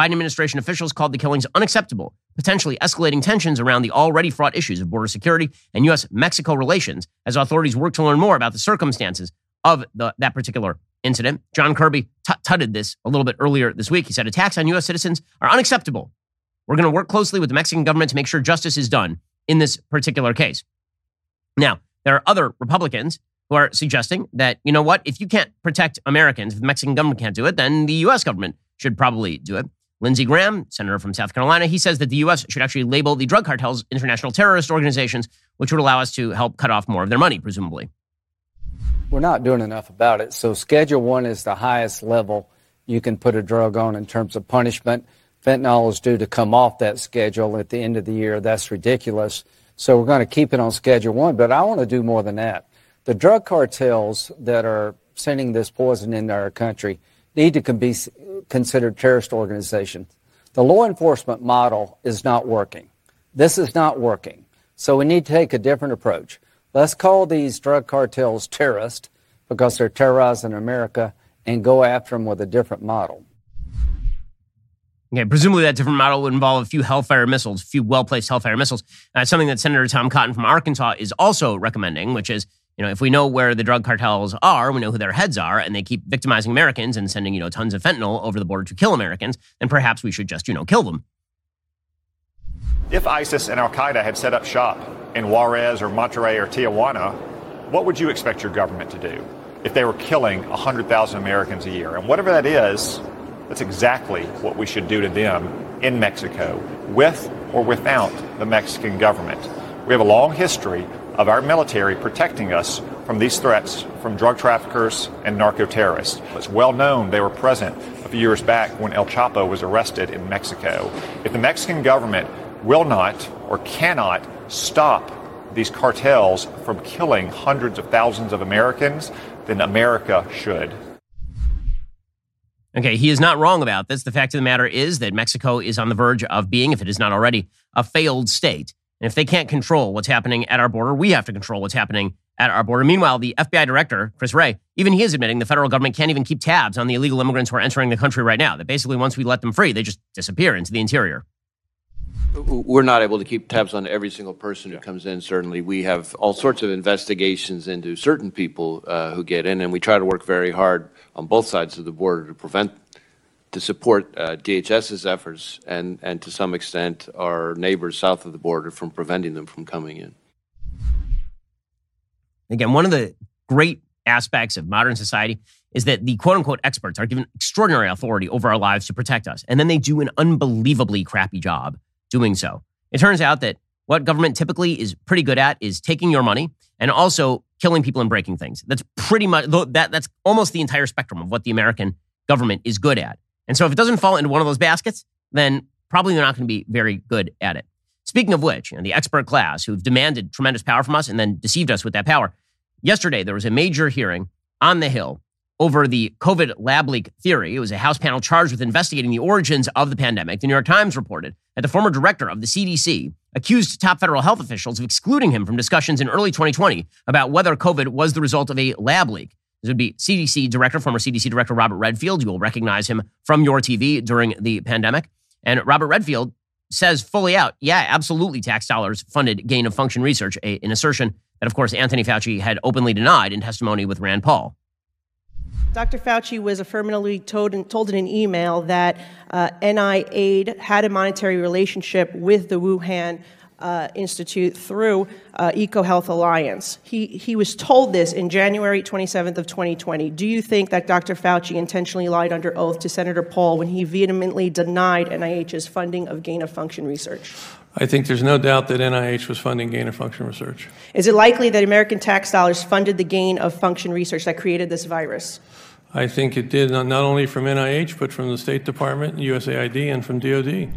Biden administration officials called the killings unacceptable, potentially escalating tensions around the already fraught issues of border security and U.S. Mexico relations as authorities work to learn more about the circumstances of the, that particular incident. John Kirby tutted this a little bit earlier this week. He said attacks on U.S. citizens are unacceptable. We're going to work closely with the Mexican government to make sure justice is done in this particular case. Now, there are other Republicans who are suggesting that, you know what, if you can't protect Americans, if the Mexican government can't do it, then the U.S. government should probably do it. Lindsey Graham, senator from South Carolina, he says that the U.S. should actually label the drug cartels international terrorist organizations, which would allow us to help cut off more of their money, presumably. We're not doing enough about it. So, Schedule One is the highest level you can put a drug on in terms of punishment. Fentanyl is due to come off that schedule at the end of the year. That's ridiculous. So, we're going to keep it on Schedule One. But I want to do more than that. The drug cartels that are sending this poison into our country need to be considered terrorist organizations. The law enforcement model is not working. This is not working. So we need to take a different approach. Let's call these drug cartels terrorists because they're terrorizing America and go after them with a different model. Okay, presumably that different model would involve a few Hellfire missiles, a few well placed Hellfire missiles. That's something that Senator Tom Cotton from Arkansas is also recommending, which is you know, if we know where the drug cartels are, we know who their heads are, and they keep victimizing Americans and sending, you know, tons of fentanyl over the border to kill Americans, then perhaps we should just, you know, kill them. If ISIS and Al Qaeda had set up shop in Juarez or Monterrey or Tijuana, what would you expect your government to do if they were killing 100,000 Americans a year? And whatever that is, that's exactly what we should do to them in Mexico, with or without the Mexican government. We have a long history of our military protecting us from these threats from drug traffickers and narco terrorists. It's well known they were present a few years back when El Chapo was arrested in Mexico. If the Mexican government will not or cannot stop these cartels from killing hundreds of thousands of Americans, then America should. Okay, he is not wrong about this. The fact of the matter is that Mexico is on the verge of being, if it is not already, a failed state. And if they can't control what's happening at our border, we have to control what's happening at our border. Meanwhile, the FBI director, Chris Wray, even he is admitting the federal government can't even keep tabs on the illegal immigrants who are entering the country right now. That basically, once we let them free, they just disappear into the interior. We're not able to keep tabs on every single person who comes in, certainly. We have all sorts of investigations into certain people uh, who get in, and we try to work very hard on both sides of the border to prevent to support uh, DHS's efforts and, and to some extent our neighbors south of the border from preventing them from coming in. Again, one of the great aspects of modern society is that the quote unquote experts are given extraordinary authority over our lives to protect us. And then they do an unbelievably crappy job doing so. It turns out that what government typically is pretty good at is taking your money and also killing people and breaking things. That's pretty much that that's almost the entire spectrum of what the American government is good at. And so if it doesn't fall into one of those baskets, then probably they're not going to be very good at it. Speaking of which, you know, the expert class who've demanded tremendous power from us and then deceived us with that power. Yesterday, there was a major hearing on the Hill over the COVID lab leak theory. It was a House panel charged with investigating the origins of the pandemic. The New York Times reported that the former director of the CDC accused top federal health officials of excluding him from discussions in early 2020 about whether COVID was the result of a lab leak. This would be CDC Director, former CDC Director Robert Redfield. You will recognize him from your TV during the pandemic. And Robert Redfield says fully out, yeah, absolutely, tax dollars funded gain of function research, a, an assertion that, of course, Anthony Fauci had openly denied in testimony with Rand Paul. Dr. Fauci was affirmatively told in, told in an email that uh, NIAID had a monetary relationship with the Wuhan uh, Institute through uh, EcoHealth Alliance. He, he was told this in January 27th of 2020. Do you think that Dr. Fauci intentionally lied under oath to Senator Paul when he vehemently denied NIH's funding of gain of function research? I think there's no doubt that NIH was funding gain of function research. Is it likely that American tax dollars funded the gain of function research that created this virus? I think it did not only from NIH, but from the State Department, USAID, and from DOD.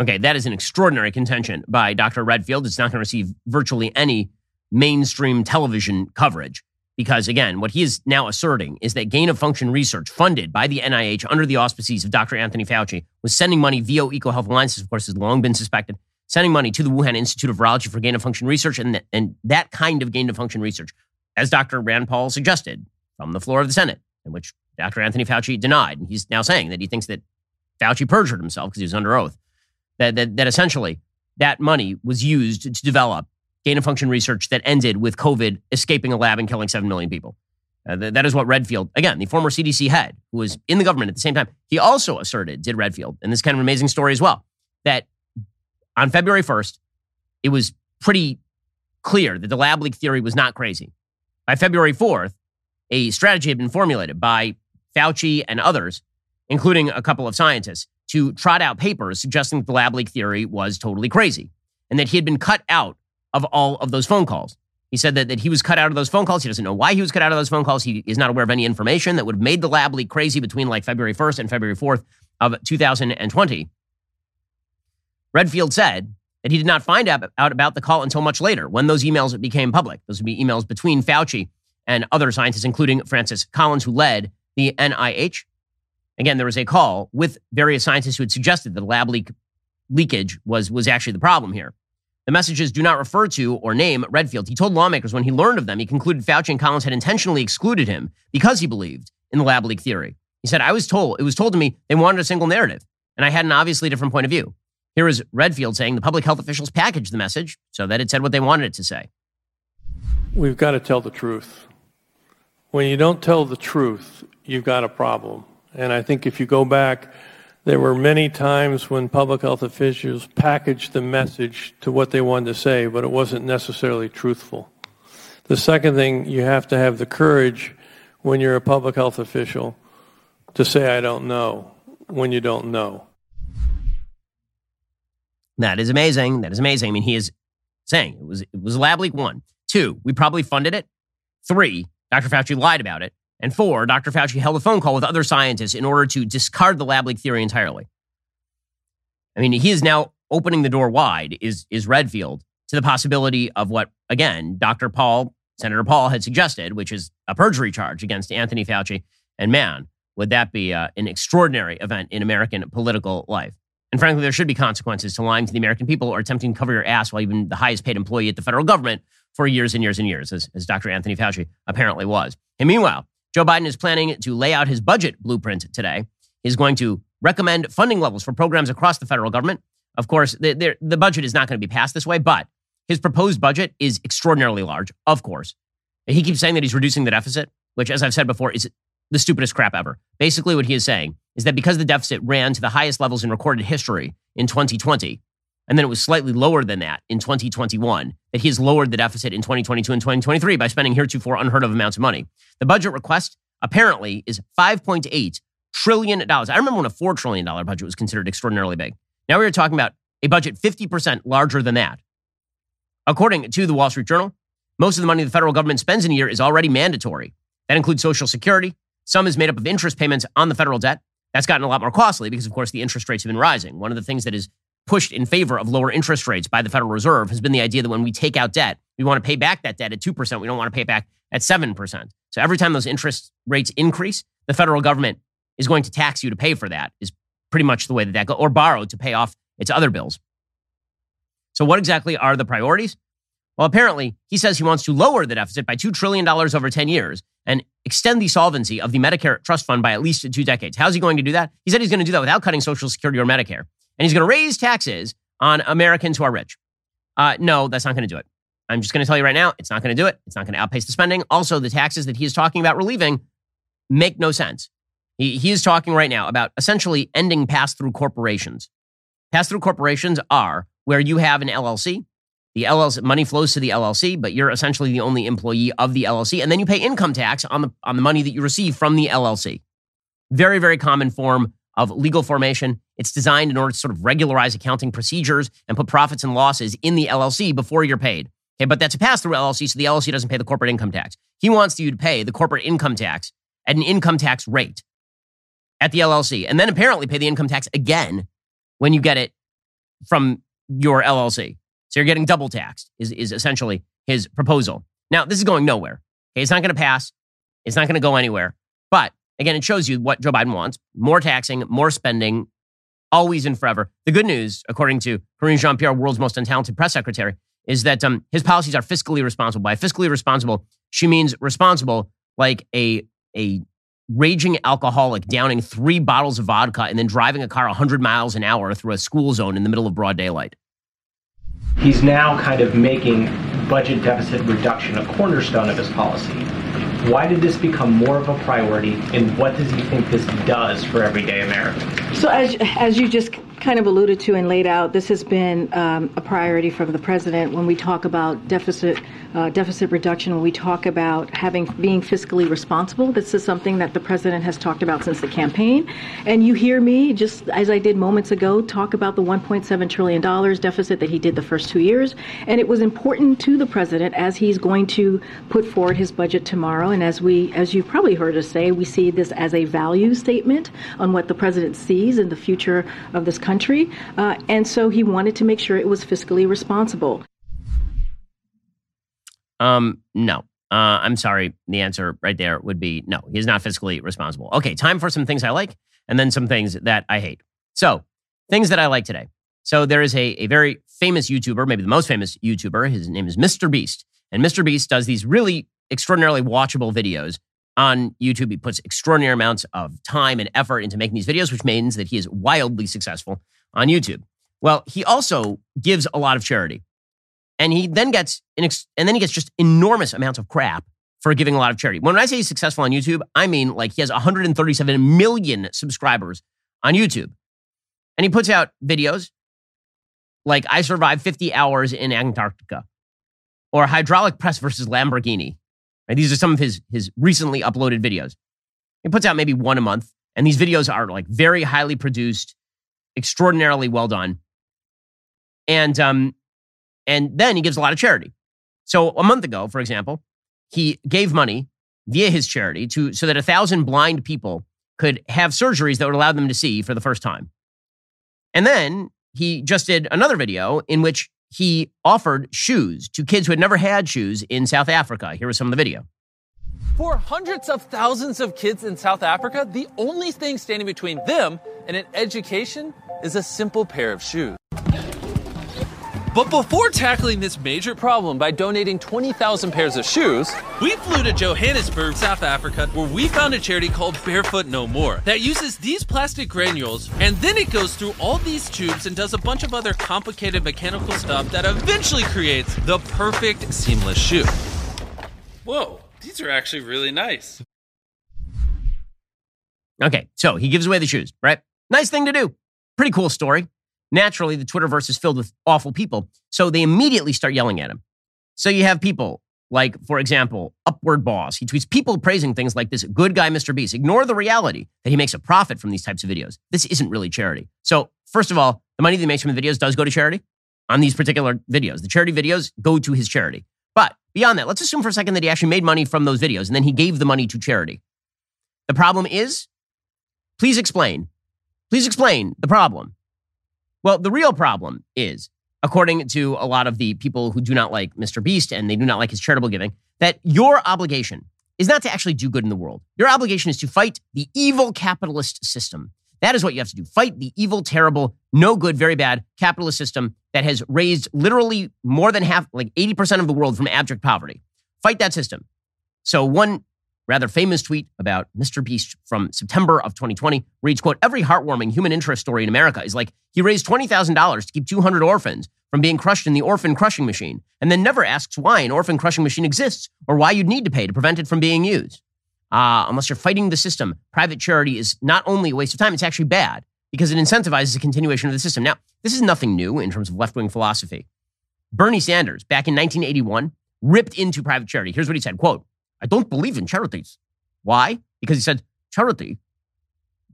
Okay, that is an extraordinary contention by Dr. Redfield. It's not going to receive virtually any mainstream television coverage because, again, what he is now asserting is that gain of function research funded by the NIH under the auspices of Dr. Anthony Fauci was sending money via EcoHealth Alliance, of course, has long been suspected, sending money to the Wuhan Institute of Virology for gain of function research. And, and that kind of gain of function research, as Dr. Rand Paul suggested from the floor of the Senate, in which Dr. Anthony Fauci denied. And he's now saying that he thinks that Fauci perjured himself because he was under oath that, that, that essentially that money was used to develop gain of function research that ended with COVID escaping a lab and killing 7 million people. Uh, th- that is what Redfield, again, the former CDC head who was in the government at the same time, he also asserted, did Redfield, and this kind of amazing story as well, that on February 1st, it was pretty clear that the lab leak theory was not crazy. By February 4th, a strategy had been formulated by Fauci and others, including a couple of scientists, to trot out papers suggesting that the lab leak theory was totally crazy and that he had been cut out of all of those phone calls. He said that, that he was cut out of those phone calls. He doesn't know why he was cut out of those phone calls. He is not aware of any information that would have made the lab leak crazy between like February 1st and February 4th of 2020. Redfield said that he did not find out about the call until much later when those emails became public. Those would be emails between Fauci and other scientists, including Francis Collins, who led the NIH. Again, there was a call with various scientists who had suggested that the lab leak leakage was, was actually the problem here. The messages do not refer to or name Redfield. He told lawmakers when he learned of them, he concluded Fauci and Collins had intentionally excluded him because he believed in the lab leak theory. He said, I was told, it was told to me they wanted a single narrative, and I had an obviously different point of view. Here is Redfield saying the public health officials packaged the message so that it said what they wanted it to say. We've got to tell the truth. When you don't tell the truth, you've got a problem. And I think if you go back, there were many times when public health officials packaged the message to what they wanted to say, but it wasn't necessarily truthful. The second thing, you have to have the courage when you're a public health official to say, I don't know, when you don't know. That is amazing. That is amazing. I mean, he is saying it was it was lab leak one. Two, we probably funded it. Three, Dr. Fauci lied about it. And four, Dr. Fauci held a phone call with other scientists in order to discard the lab leak theory entirely. I mean, he is now opening the door wide, is, is Redfield, to the possibility of what, again, Dr. Paul, Senator Paul had suggested, which is a perjury charge against Anthony Fauci. And man, would that be uh, an extraordinary event in American political life. And frankly, there should be consequences to lying to the American people or attempting to cover your ass while you've been the highest paid employee at the federal government for years and years and years, as, as Dr. Anthony Fauci apparently was. And meanwhile, Joe Biden is planning to lay out his budget blueprint today. He's going to recommend funding levels for programs across the federal government. Of course, the, the, budget is not going to be passed this way, but his proposed budget is extraordinarily large, of course. He keeps saying that he's reducing the deficit, which, as I've said before, is the stupidest crap ever. Basically, what he is saying is that because the deficit ran to the highest levels in recorded history in 2020, and then it was slightly lower than that in 2021, that he has lowered the deficit in 2022 and 2023 by spending heretofore unheard of amounts of money. The budget request apparently is $5.8 trillion. I remember when a $4 trillion budget was considered extraordinarily big. Now we are talking about a budget 50% larger than that. According to the Wall Street Journal, most of the money the federal government spends in a year is already mandatory. That includes Social Security. Some is made up of interest payments on the federal debt. That's gotten a lot more costly because, of course, the interest rates have been rising. One of the things that is pushed in favor of lower interest rates by the Federal Reserve has been the idea that when we take out debt, we want to pay back that debt at 2%. We don't want to pay back at 7%. So every time those interest rates increase, the federal government is going to tax you to pay for that, is pretty much the way that that goes, or borrow to pay off its other bills. So, what exactly are the priorities? Well, apparently, he says he wants to lower the deficit by $2 trillion over 10 years and extend the solvency of the Medicare trust fund by at least two decades. How's he going to do that? He said he's going to do that without cutting Social Security or Medicare. And he's going to raise taxes on Americans who are rich. Uh, no, that's not going to do it. I'm just going to tell you right now, it's not going to do it. It's not going to outpace the spending. Also, the taxes that he is talking about relieving make no sense. He, he is talking right now about essentially ending pass through corporations. Pass through corporations are where you have an LLC. The LLC money flows to the LLC, but you're essentially the only employee of the LLC, and then you pay income tax on the on the money that you receive from the LLC. Very, very common form of legal formation. It's designed in order to sort of regularize accounting procedures and put profits and losses in the LLC before you're paid. Okay, but that's a pass through LLC, so the LLC doesn't pay the corporate income tax. He wants you to pay the corporate income tax at an income tax rate at the LLC, and then apparently pay the income tax again when you get it from your LLC. So you're getting double taxed, is, is essentially his proposal. Now, this is going nowhere. Okay, it's not going to pass. It's not going to go anywhere. But again, it shows you what Joe Biden wants more taxing, more spending, always and forever. The good news, according to Karine Jean Pierre, world's most untalented press secretary, is that um, his policies are fiscally responsible. By fiscally responsible, she means responsible like a, a raging alcoholic downing three bottles of vodka and then driving a car 100 miles an hour through a school zone in the middle of broad daylight. He's now kind of making budget deficit reduction a cornerstone of his policy. Why did this become more of a priority, and what does he think this does for everyday Americans? So, as, as you just kind of alluded to and laid out, this has been um, a priority from the president when we talk about deficit uh, deficit reduction. When we talk about having being fiscally responsible, this is something that the president has talked about since the campaign. And you hear me, just as I did moments ago, talk about the 1.7 trillion dollars deficit that he did the first two years, and it was important to the president as he's going to put forward his budget tomorrow. And as we, as you probably heard us say, we see this as a value statement on what the president sees in the future of this country. Uh, and so he wanted to make sure it was fiscally responsible. Um, no. Uh, I'm sorry. The answer right there would be no. He's not fiscally responsible. Okay, time for some things I like and then some things that I hate. So, things that I like today. So, there is a, a very famous YouTuber, maybe the most famous YouTuber. His name is Mr. Beast. And Mr. Beast does these really extraordinarily watchable videos on YouTube. He puts extraordinary amounts of time and effort into making these videos, which means that he is wildly successful on YouTube. Well, he also gives a lot of charity. And he then gets ex- and then he gets just enormous amounts of crap for giving a lot of charity. When I say he's successful on YouTube, I mean like he has 137 million subscribers on YouTube. And he puts out videos like I survived 50 hours in Antarctica or hydraulic press versus Lamborghini These are some of his, his recently uploaded videos. He puts out maybe one a month, and these videos are like very highly produced, extraordinarily well done. And um, and then he gives a lot of charity. So a month ago, for example, he gave money via his charity to so that a thousand blind people could have surgeries that would allow them to see for the first time. And then he just did another video in which he offered shoes to kids who had never had shoes in South Africa. Here was some of the video. For hundreds of thousands of kids in South Africa, the only thing standing between them and an education is a simple pair of shoes. But before tackling this major problem by donating 20,000 pairs of shoes, we flew to Johannesburg, South Africa, where we found a charity called Barefoot No More that uses these plastic granules and then it goes through all these tubes and does a bunch of other complicated mechanical stuff that eventually creates the perfect seamless shoe. Whoa, these are actually really nice. Okay, so he gives away the shoes, right? Nice thing to do. Pretty cool story. Naturally, the Twitterverse is filled with awful people, so they immediately start yelling at him. So you have people like, for example, Upward Boss. He tweets people praising things like this good guy, Mr. Beast. Ignore the reality that he makes a profit from these types of videos. This isn't really charity. So, first of all, the money that he makes from the videos does go to charity on these particular videos. The charity videos go to his charity. But beyond that, let's assume for a second that he actually made money from those videos and then he gave the money to charity. The problem is, please explain. Please explain the problem. Well, the real problem is, according to a lot of the people who do not like Mr. Beast and they do not like his charitable giving, that your obligation is not to actually do good in the world. Your obligation is to fight the evil capitalist system That is what you have to do. Fight the evil, terrible, no good, very bad capitalist system that has raised literally more than half, like 80% of the world from abject poverty. Fight that system. So one rather famous tweet about Mr. Beast from September of 2020 reads, quote, every heartwarming human interest story in America is like he raised $20,000 to keep 200 orphans from being crushed in the orphan crushing machine and then never asks why an orphan crushing machine exists or why you'd need to pay to prevent it from being used. Uh, unless you're fighting the system, private charity is not only a waste of time, it's actually bad because it incentivizes a continuation of the system. Now, this is nothing new in terms of left wing philosophy. Bernie Sanders, back in 1981, ripped into private charity. Here's what he said quote, I don't believe in charities. Why? Because he said charity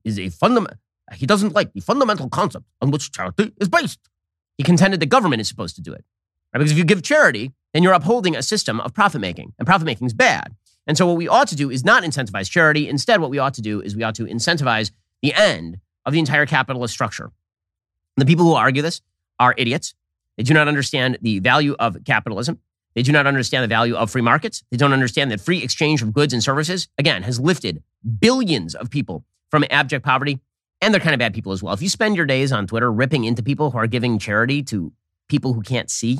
is a fundamental, he doesn't like the fundamental concept on which charity is based. He contended the government is supposed to do it. Right? Because if you give charity, then you're upholding a system of profit making, and profit making is bad. And so, what we ought to do is not incentivize charity. Instead, what we ought to do is we ought to incentivize the end of the entire capitalist structure. The people who argue this are idiots. They do not understand the value of capitalism. They do not understand the value of free markets. They don't understand that free exchange of goods and services, again, has lifted billions of people from abject poverty. And they're kind of bad people as well. If you spend your days on Twitter ripping into people who are giving charity to people who can't see,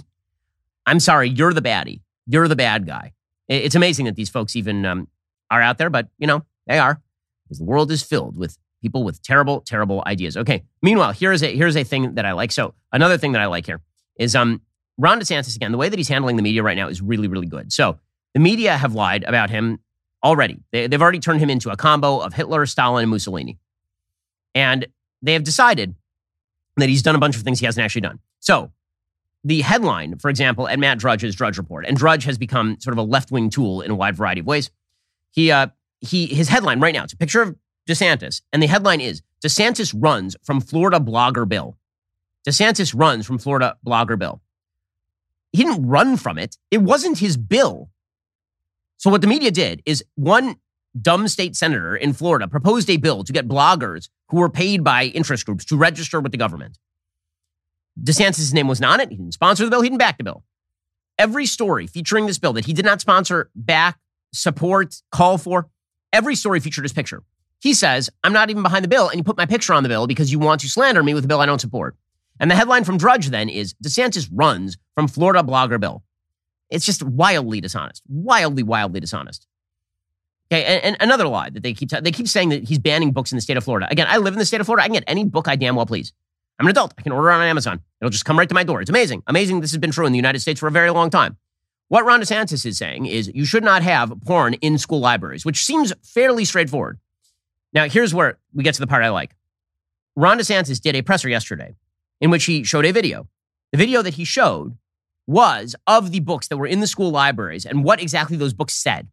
I'm sorry, you're the baddie. You're the bad guy. It's amazing that these folks even um, are out there, but you know, they are because the world is filled with people with terrible, terrible ideas. Okay. Meanwhile, here is a here's a thing that I like. So another thing that I like here is um Ron DeSantis again. The way that he's handling the media right now is really, really good. So the media have lied about him already. They, they've already turned him into a combo of Hitler, Stalin, and Mussolini, and they have decided that he's done a bunch of things he hasn't actually done. So the headline, for example, at Matt Drudge's Drudge Report, and Drudge has become sort of a left wing tool in a wide variety of ways. He, uh, he, his headline right now, it's a picture of DeSantis, and the headline is DeSantis runs from Florida blogger bill. DeSantis runs from Florida blogger bill. He didn't run from it. It wasn't his bill. So what the media did is one dumb state senator in Florida proposed a bill to get bloggers who were paid by interest groups to register with the government. DeSantis' name wasn't on it. He didn't sponsor the bill. He didn't back the bill. Every story featuring this bill that he did not sponsor, back, support, call for, every story featured his picture. He says, I'm not even behind the bill, and you put my picture on the bill because you want to slander me with a bill I don't support. And the headline from Drudge then is DeSantis runs from Florida blogger bill. It's just wildly dishonest, wildly, wildly dishonest. Okay, and, and another lie that they keep t- they keep saying that he's banning books in the state of Florida. Again, I live in the state of Florida. I can get any book I damn well please. I'm an adult. I can order it on Amazon. It'll just come right to my door. It's amazing. Amazing. This has been true in the United States for a very long time. What Ron DeSantis is saying is you should not have porn in school libraries, which seems fairly straightforward. Now, here's where we get to the part I like. Ron DeSantis did a presser yesterday in which he showed a video. The video that he showed was of the books that were in the school libraries and what exactly those books said.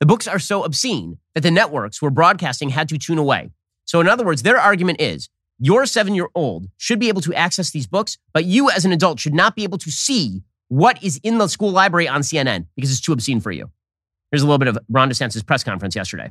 The books are so obscene that the networks were broadcasting had to tune away. So, in other words, their argument is your seven year old should be able to access these books, but you as an adult should not be able to see what is in the school library on CNN because it's too obscene for you. Here's a little bit of Ron DeSantis' press conference yesterday.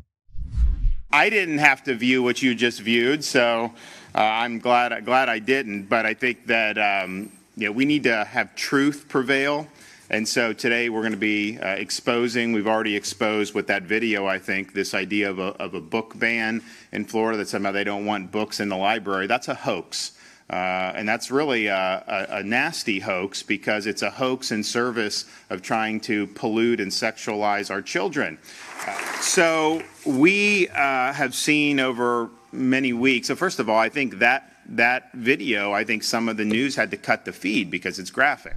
I didn't have to view what you just viewed, so I'm glad glad I didn't. But I think that um, you know we need to have truth prevail, and so today we're going to be uh, exposing. We've already exposed with that video. I think this idea of a, of a book ban in Florida that somehow they don't want books in the library. That's a hoax. Uh, and that's really a, a, a, nasty hoax because it's a hoax in service of trying to pollute and sexualize our children. Uh, so we uh, have seen over many weeks. So first of all, I think that that video, I think some of the news had to cut the feed because it's graphic.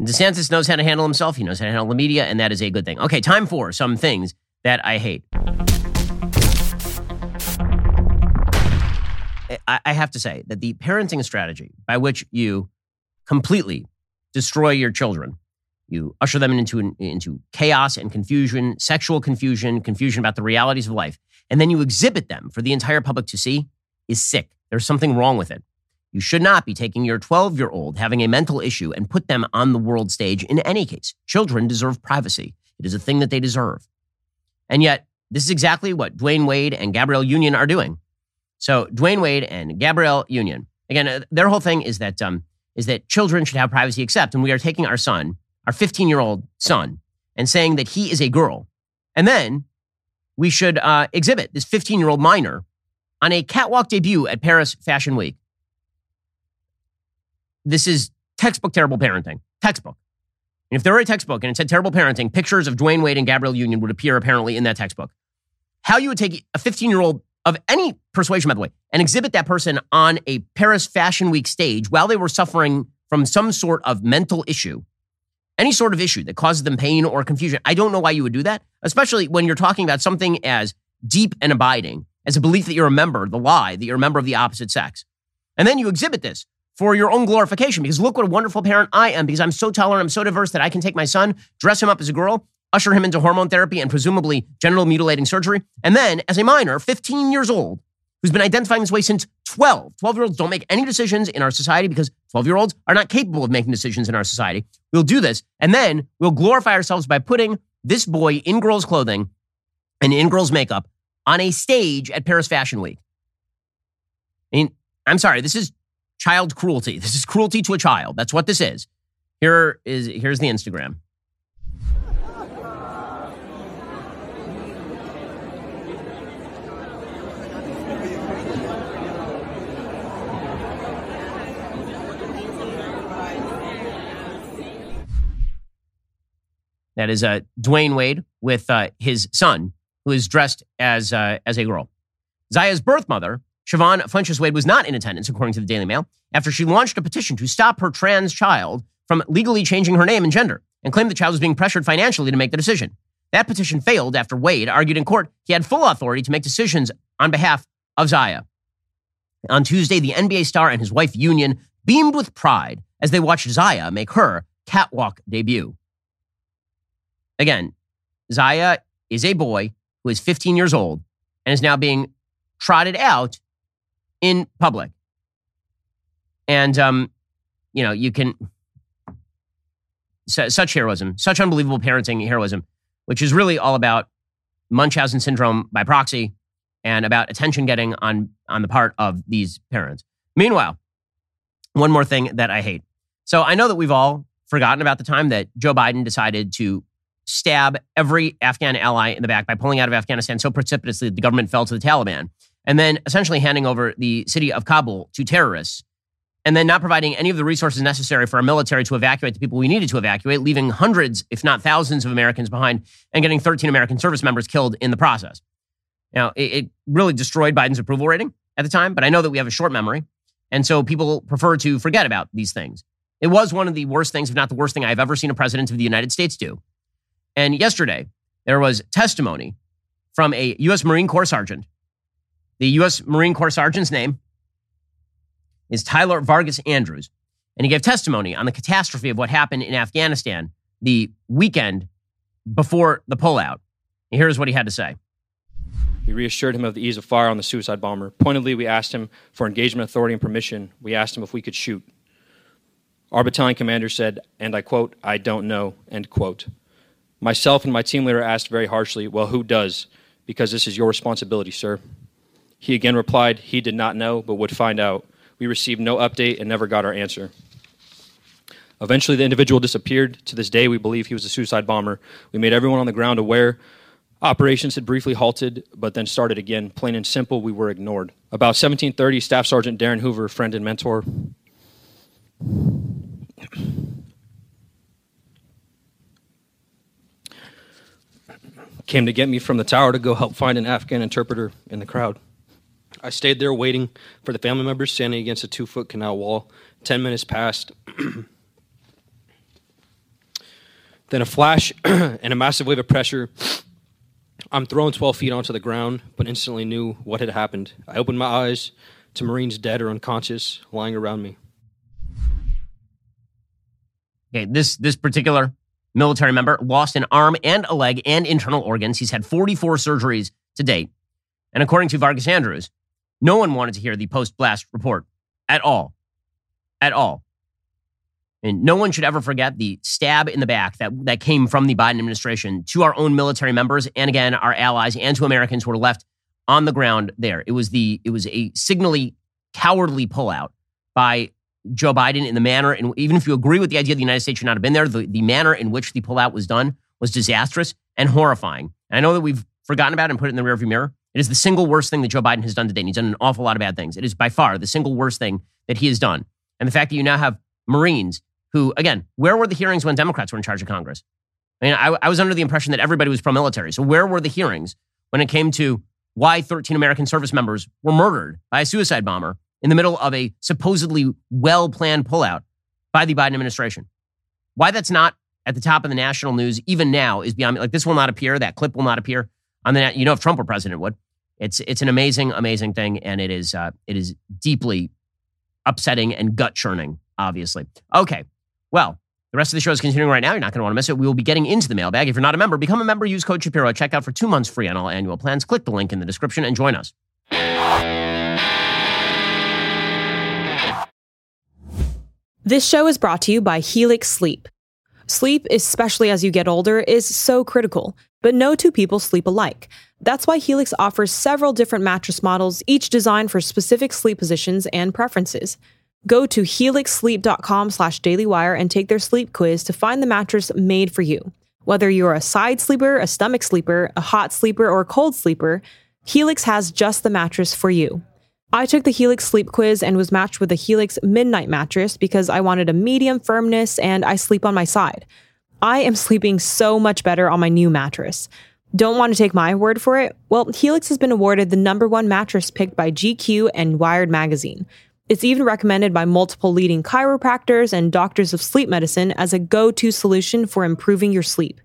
DeSantis knows how to handle himself. He knows how to handle the media, and that is a good thing. Okay, time for some things that I hate. I have to say that the parenting strategy by which you completely destroy your children, you usher them into, into chaos and confusion, sexual confusion, confusion about the realities of life, and then you exhibit them for the entire public to see is sick. There's something wrong with it. You should not be taking your 12 year old having a mental issue and put them on the world stage in any case. Children deserve privacy, it is a thing that they deserve. And yet, this is exactly what Dwyane Wade and Gabrielle Union are doing. So Dwyane Wade and Gabrielle Union, again, uh, their whole thing is that um, is that children should have privacy, except and we are taking our son, our 15 year old son, and saying that he is a girl, and then we should uh, exhibit this 15 year old minor on a catwalk debut at Paris Fashion Week. This is textbook terrible parenting. Textbook. And if there were a textbook and it said terrible parenting, pictures of Dwyane Wade and Gabrielle Union would appear apparently in that textbook. How you would take a 15 year old of any persuasion, by the way, and exhibit that person on a Paris Fashion Week stage while they were suffering from some sort of mental issue, any sort of issue that causes them pain or confusion. I don't know why you would do that, especially when you're talking about something as deep and abiding as a belief that you're a member, the lie, that you're a member of the opposite sex. And then you exhibit this for your own glorification because look what a wonderful parent I am because I'm so tolerant, I'm so diverse that I can take my son, dress him up as a girl, usher him into hormone therapy and presumably genital mutilating surgery. And then, as a minor, 15 years old, who's been identifying this way since 12, 12 year olds don't make any decisions in our society because 12 year olds are not capable of making decisions in our society. We'll do this. And then we'll glorify ourselves by putting this boy in girls' clothing and in girls' makeup on a stage at Paris Fashion Week. I mean, I'm sorry, this is child cruelty. This is cruelty to a child. That's what this is. Here is here's the Instagram. That is uh, Dwyane Wade with uh, his son, who is dressed as uh, as a girl. Zaya's birth mother Siohvaughn Funches Wade was not in attendance, according to the Daily Mail, after she launched a petition to stop her trans child from legally changing her name and gender and claimed the child was being pressured financially to make the decision. That petition failed after Wade argued in court he had full authority to make decisions on behalf of Zaya. On Tuesday, the NBA star and his wife Union beamed with pride as they watched Zaya make her catwalk debut. Again, Zaya is a boy who is 15 years old and is now being trotted out in public. And, um, you know, you can, such heroism, such unbelievable parenting heroism, which is really all about Munchausen syndrome by proxy and about attention getting on, on the part of these parents. Meanwhile, one more thing that I hate. So I know that we've all forgotten about the time that Joe Biden decided to stab every Afghan ally in the back by pulling out of Afghanistan so precipitously that the government fell to the Taliban and then essentially handing over the city of Kabul to terrorists, and then not providing any of the resources necessary for our military to evacuate the people we needed to evacuate, leaving hundreds, if not thousands, of Americans behind and getting 13 American service members killed in the process. Now, it, it really destroyed Biden's approval rating at the time, but I know that we have a short memory. And so people prefer to forget about these things. It was one of the worst things, if not the worst thing I've ever seen a president of the United States do. And yesterday, there was testimony from a U.S. Marine Corps sergeant the U.S. Marine Corps sergeant's name is Tyler Vargas Andrews, and he gave testimony on the catastrophe of what happened in Afghanistan the weekend before the pullout. And here's what he had to say. We reassured him of the ease of fire on the suicide bomber. Pointedly, we asked him for engagement authority and permission. We asked him if we could shoot. Our battalion commander said, and I quote, I don't know, end quote. Myself and my team leader asked very harshly, Well, who does? Because this is your responsibility, sir. He again replied he did not know, but would find out. We received no update and never got our answer. Eventually, the individual disappeared. To this day, we believe he was a suicide bomber. We made everyone on the ground aware. Operations had briefly halted, but then started again. Plain and simple, we were ignored. About 1730, Staff Sergeant Darin Hoover, friend and mentor, came to get me from the tower to go help find an Afghan interpreter in the crowd. I stayed there waiting for the family members standing against a two foot canal wall. Ten minutes passed. *clears throat* then a flash *clears throat* and a massive wave of pressure. I'm thrown 12 feet onto the ground, but instantly knew what had happened. I opened my eyes to Marines dead or unconscious lying around me. Okay, this this particular military member lost an arm and a leg and internal organs. He's had 44 surgeries to date. And according to Vargas Andrews, no one wanted to hear the post blast report at all. At all. And no one should ever forget the stab in the back that, that came from the Biden administration to our own military members and again our allies and to Americans who were left on the ground there. It was the it was a signally cowardly pullout by Joe Biden in the manner, and even if you agree with the idea the United States should not have been there, the, the manner in which the pullout was done was disastrous and horrifying. And I know that we've forgotten about it and put it in the rearview mirror. It is the single worst thing that Joe Biden has done today. And he's done an awful lot of bad things. It is by far the single worst thing that he has done. And the fact that you now have Marines who, again, where were the hearings when Democrats were in charge of Congress? I mean, I, I was under the impression that everybody was pro military. So where were the hearings when it came to why 13 American service members were murdered by a suicide bomber in the middle of a supposedly well planned pullout by the Biden administration? Why that's not at the top of the national news even now is beyond me. Like this will not appear. That clip will not appear on the. net. You know, if Trump were president, would. It's it's an amazing, amazing thing, and it is uh, it is deeply upsetting and gut churning. Obviously, okay. Well, the rest of the show is continuing right now. You're not going to want to miss it. We will be getting into the mailbag. If you're not a member, become a member. Use code Shapiro. Check out for two months free on all annual plans. Click the link in the description and join us. This show is brought to you by Helix Sleep. Sleep, especially as you get older, is so critical, but no two people sleep alike. That's why Helix offers several different mattress models, each designed for specific sleep positions and preferences. Go to helixsleep.com slash dailywire and take their sleep quiz to find the mattress made for you. Whether you're a side sleeper, a stomach sleeper, a hot sleeper, or a cold sleeper, Helix has just the mattress for you. I took the Helix sleep quiz and was matched with the Helix Midnight mattress because I wanted a medium firmness and I sleep on my side. I am *laughs* sleeping so much better on my new mattress. Don't want to take my word for it? Well, Helix has been awarded the number one mattress picked by GQ and Wired Magazine. It's even recommended by multiple leading chiropractors and doctors of sleep medicine as a go to solution for improving your sleep.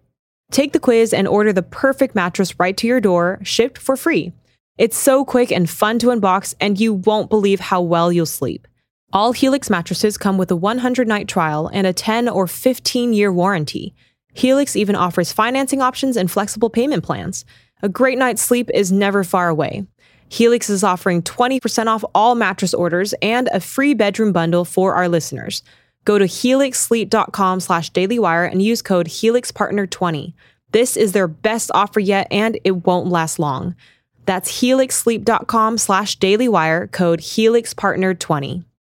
Take the quiz and order the perfect mattress right to your door, shipped for free. It's so quick and fun to unbox, and you won't believe how well you'll sleep. All Helix mattresses come with a 100 night trial and a 10 or 15 year warranty. Helix even offers financing options and flexible payment plans. A great night's sleep is never far away. Helix is offering 20% off all mattress orders and a free bedroom bundle for our listeners. Go to helixsleep.com slash dailywire and use code HelixPartner20. This is their best offer yet, and it won't last long. That's helixsleep.com slash dailywire, code HelixPartner20.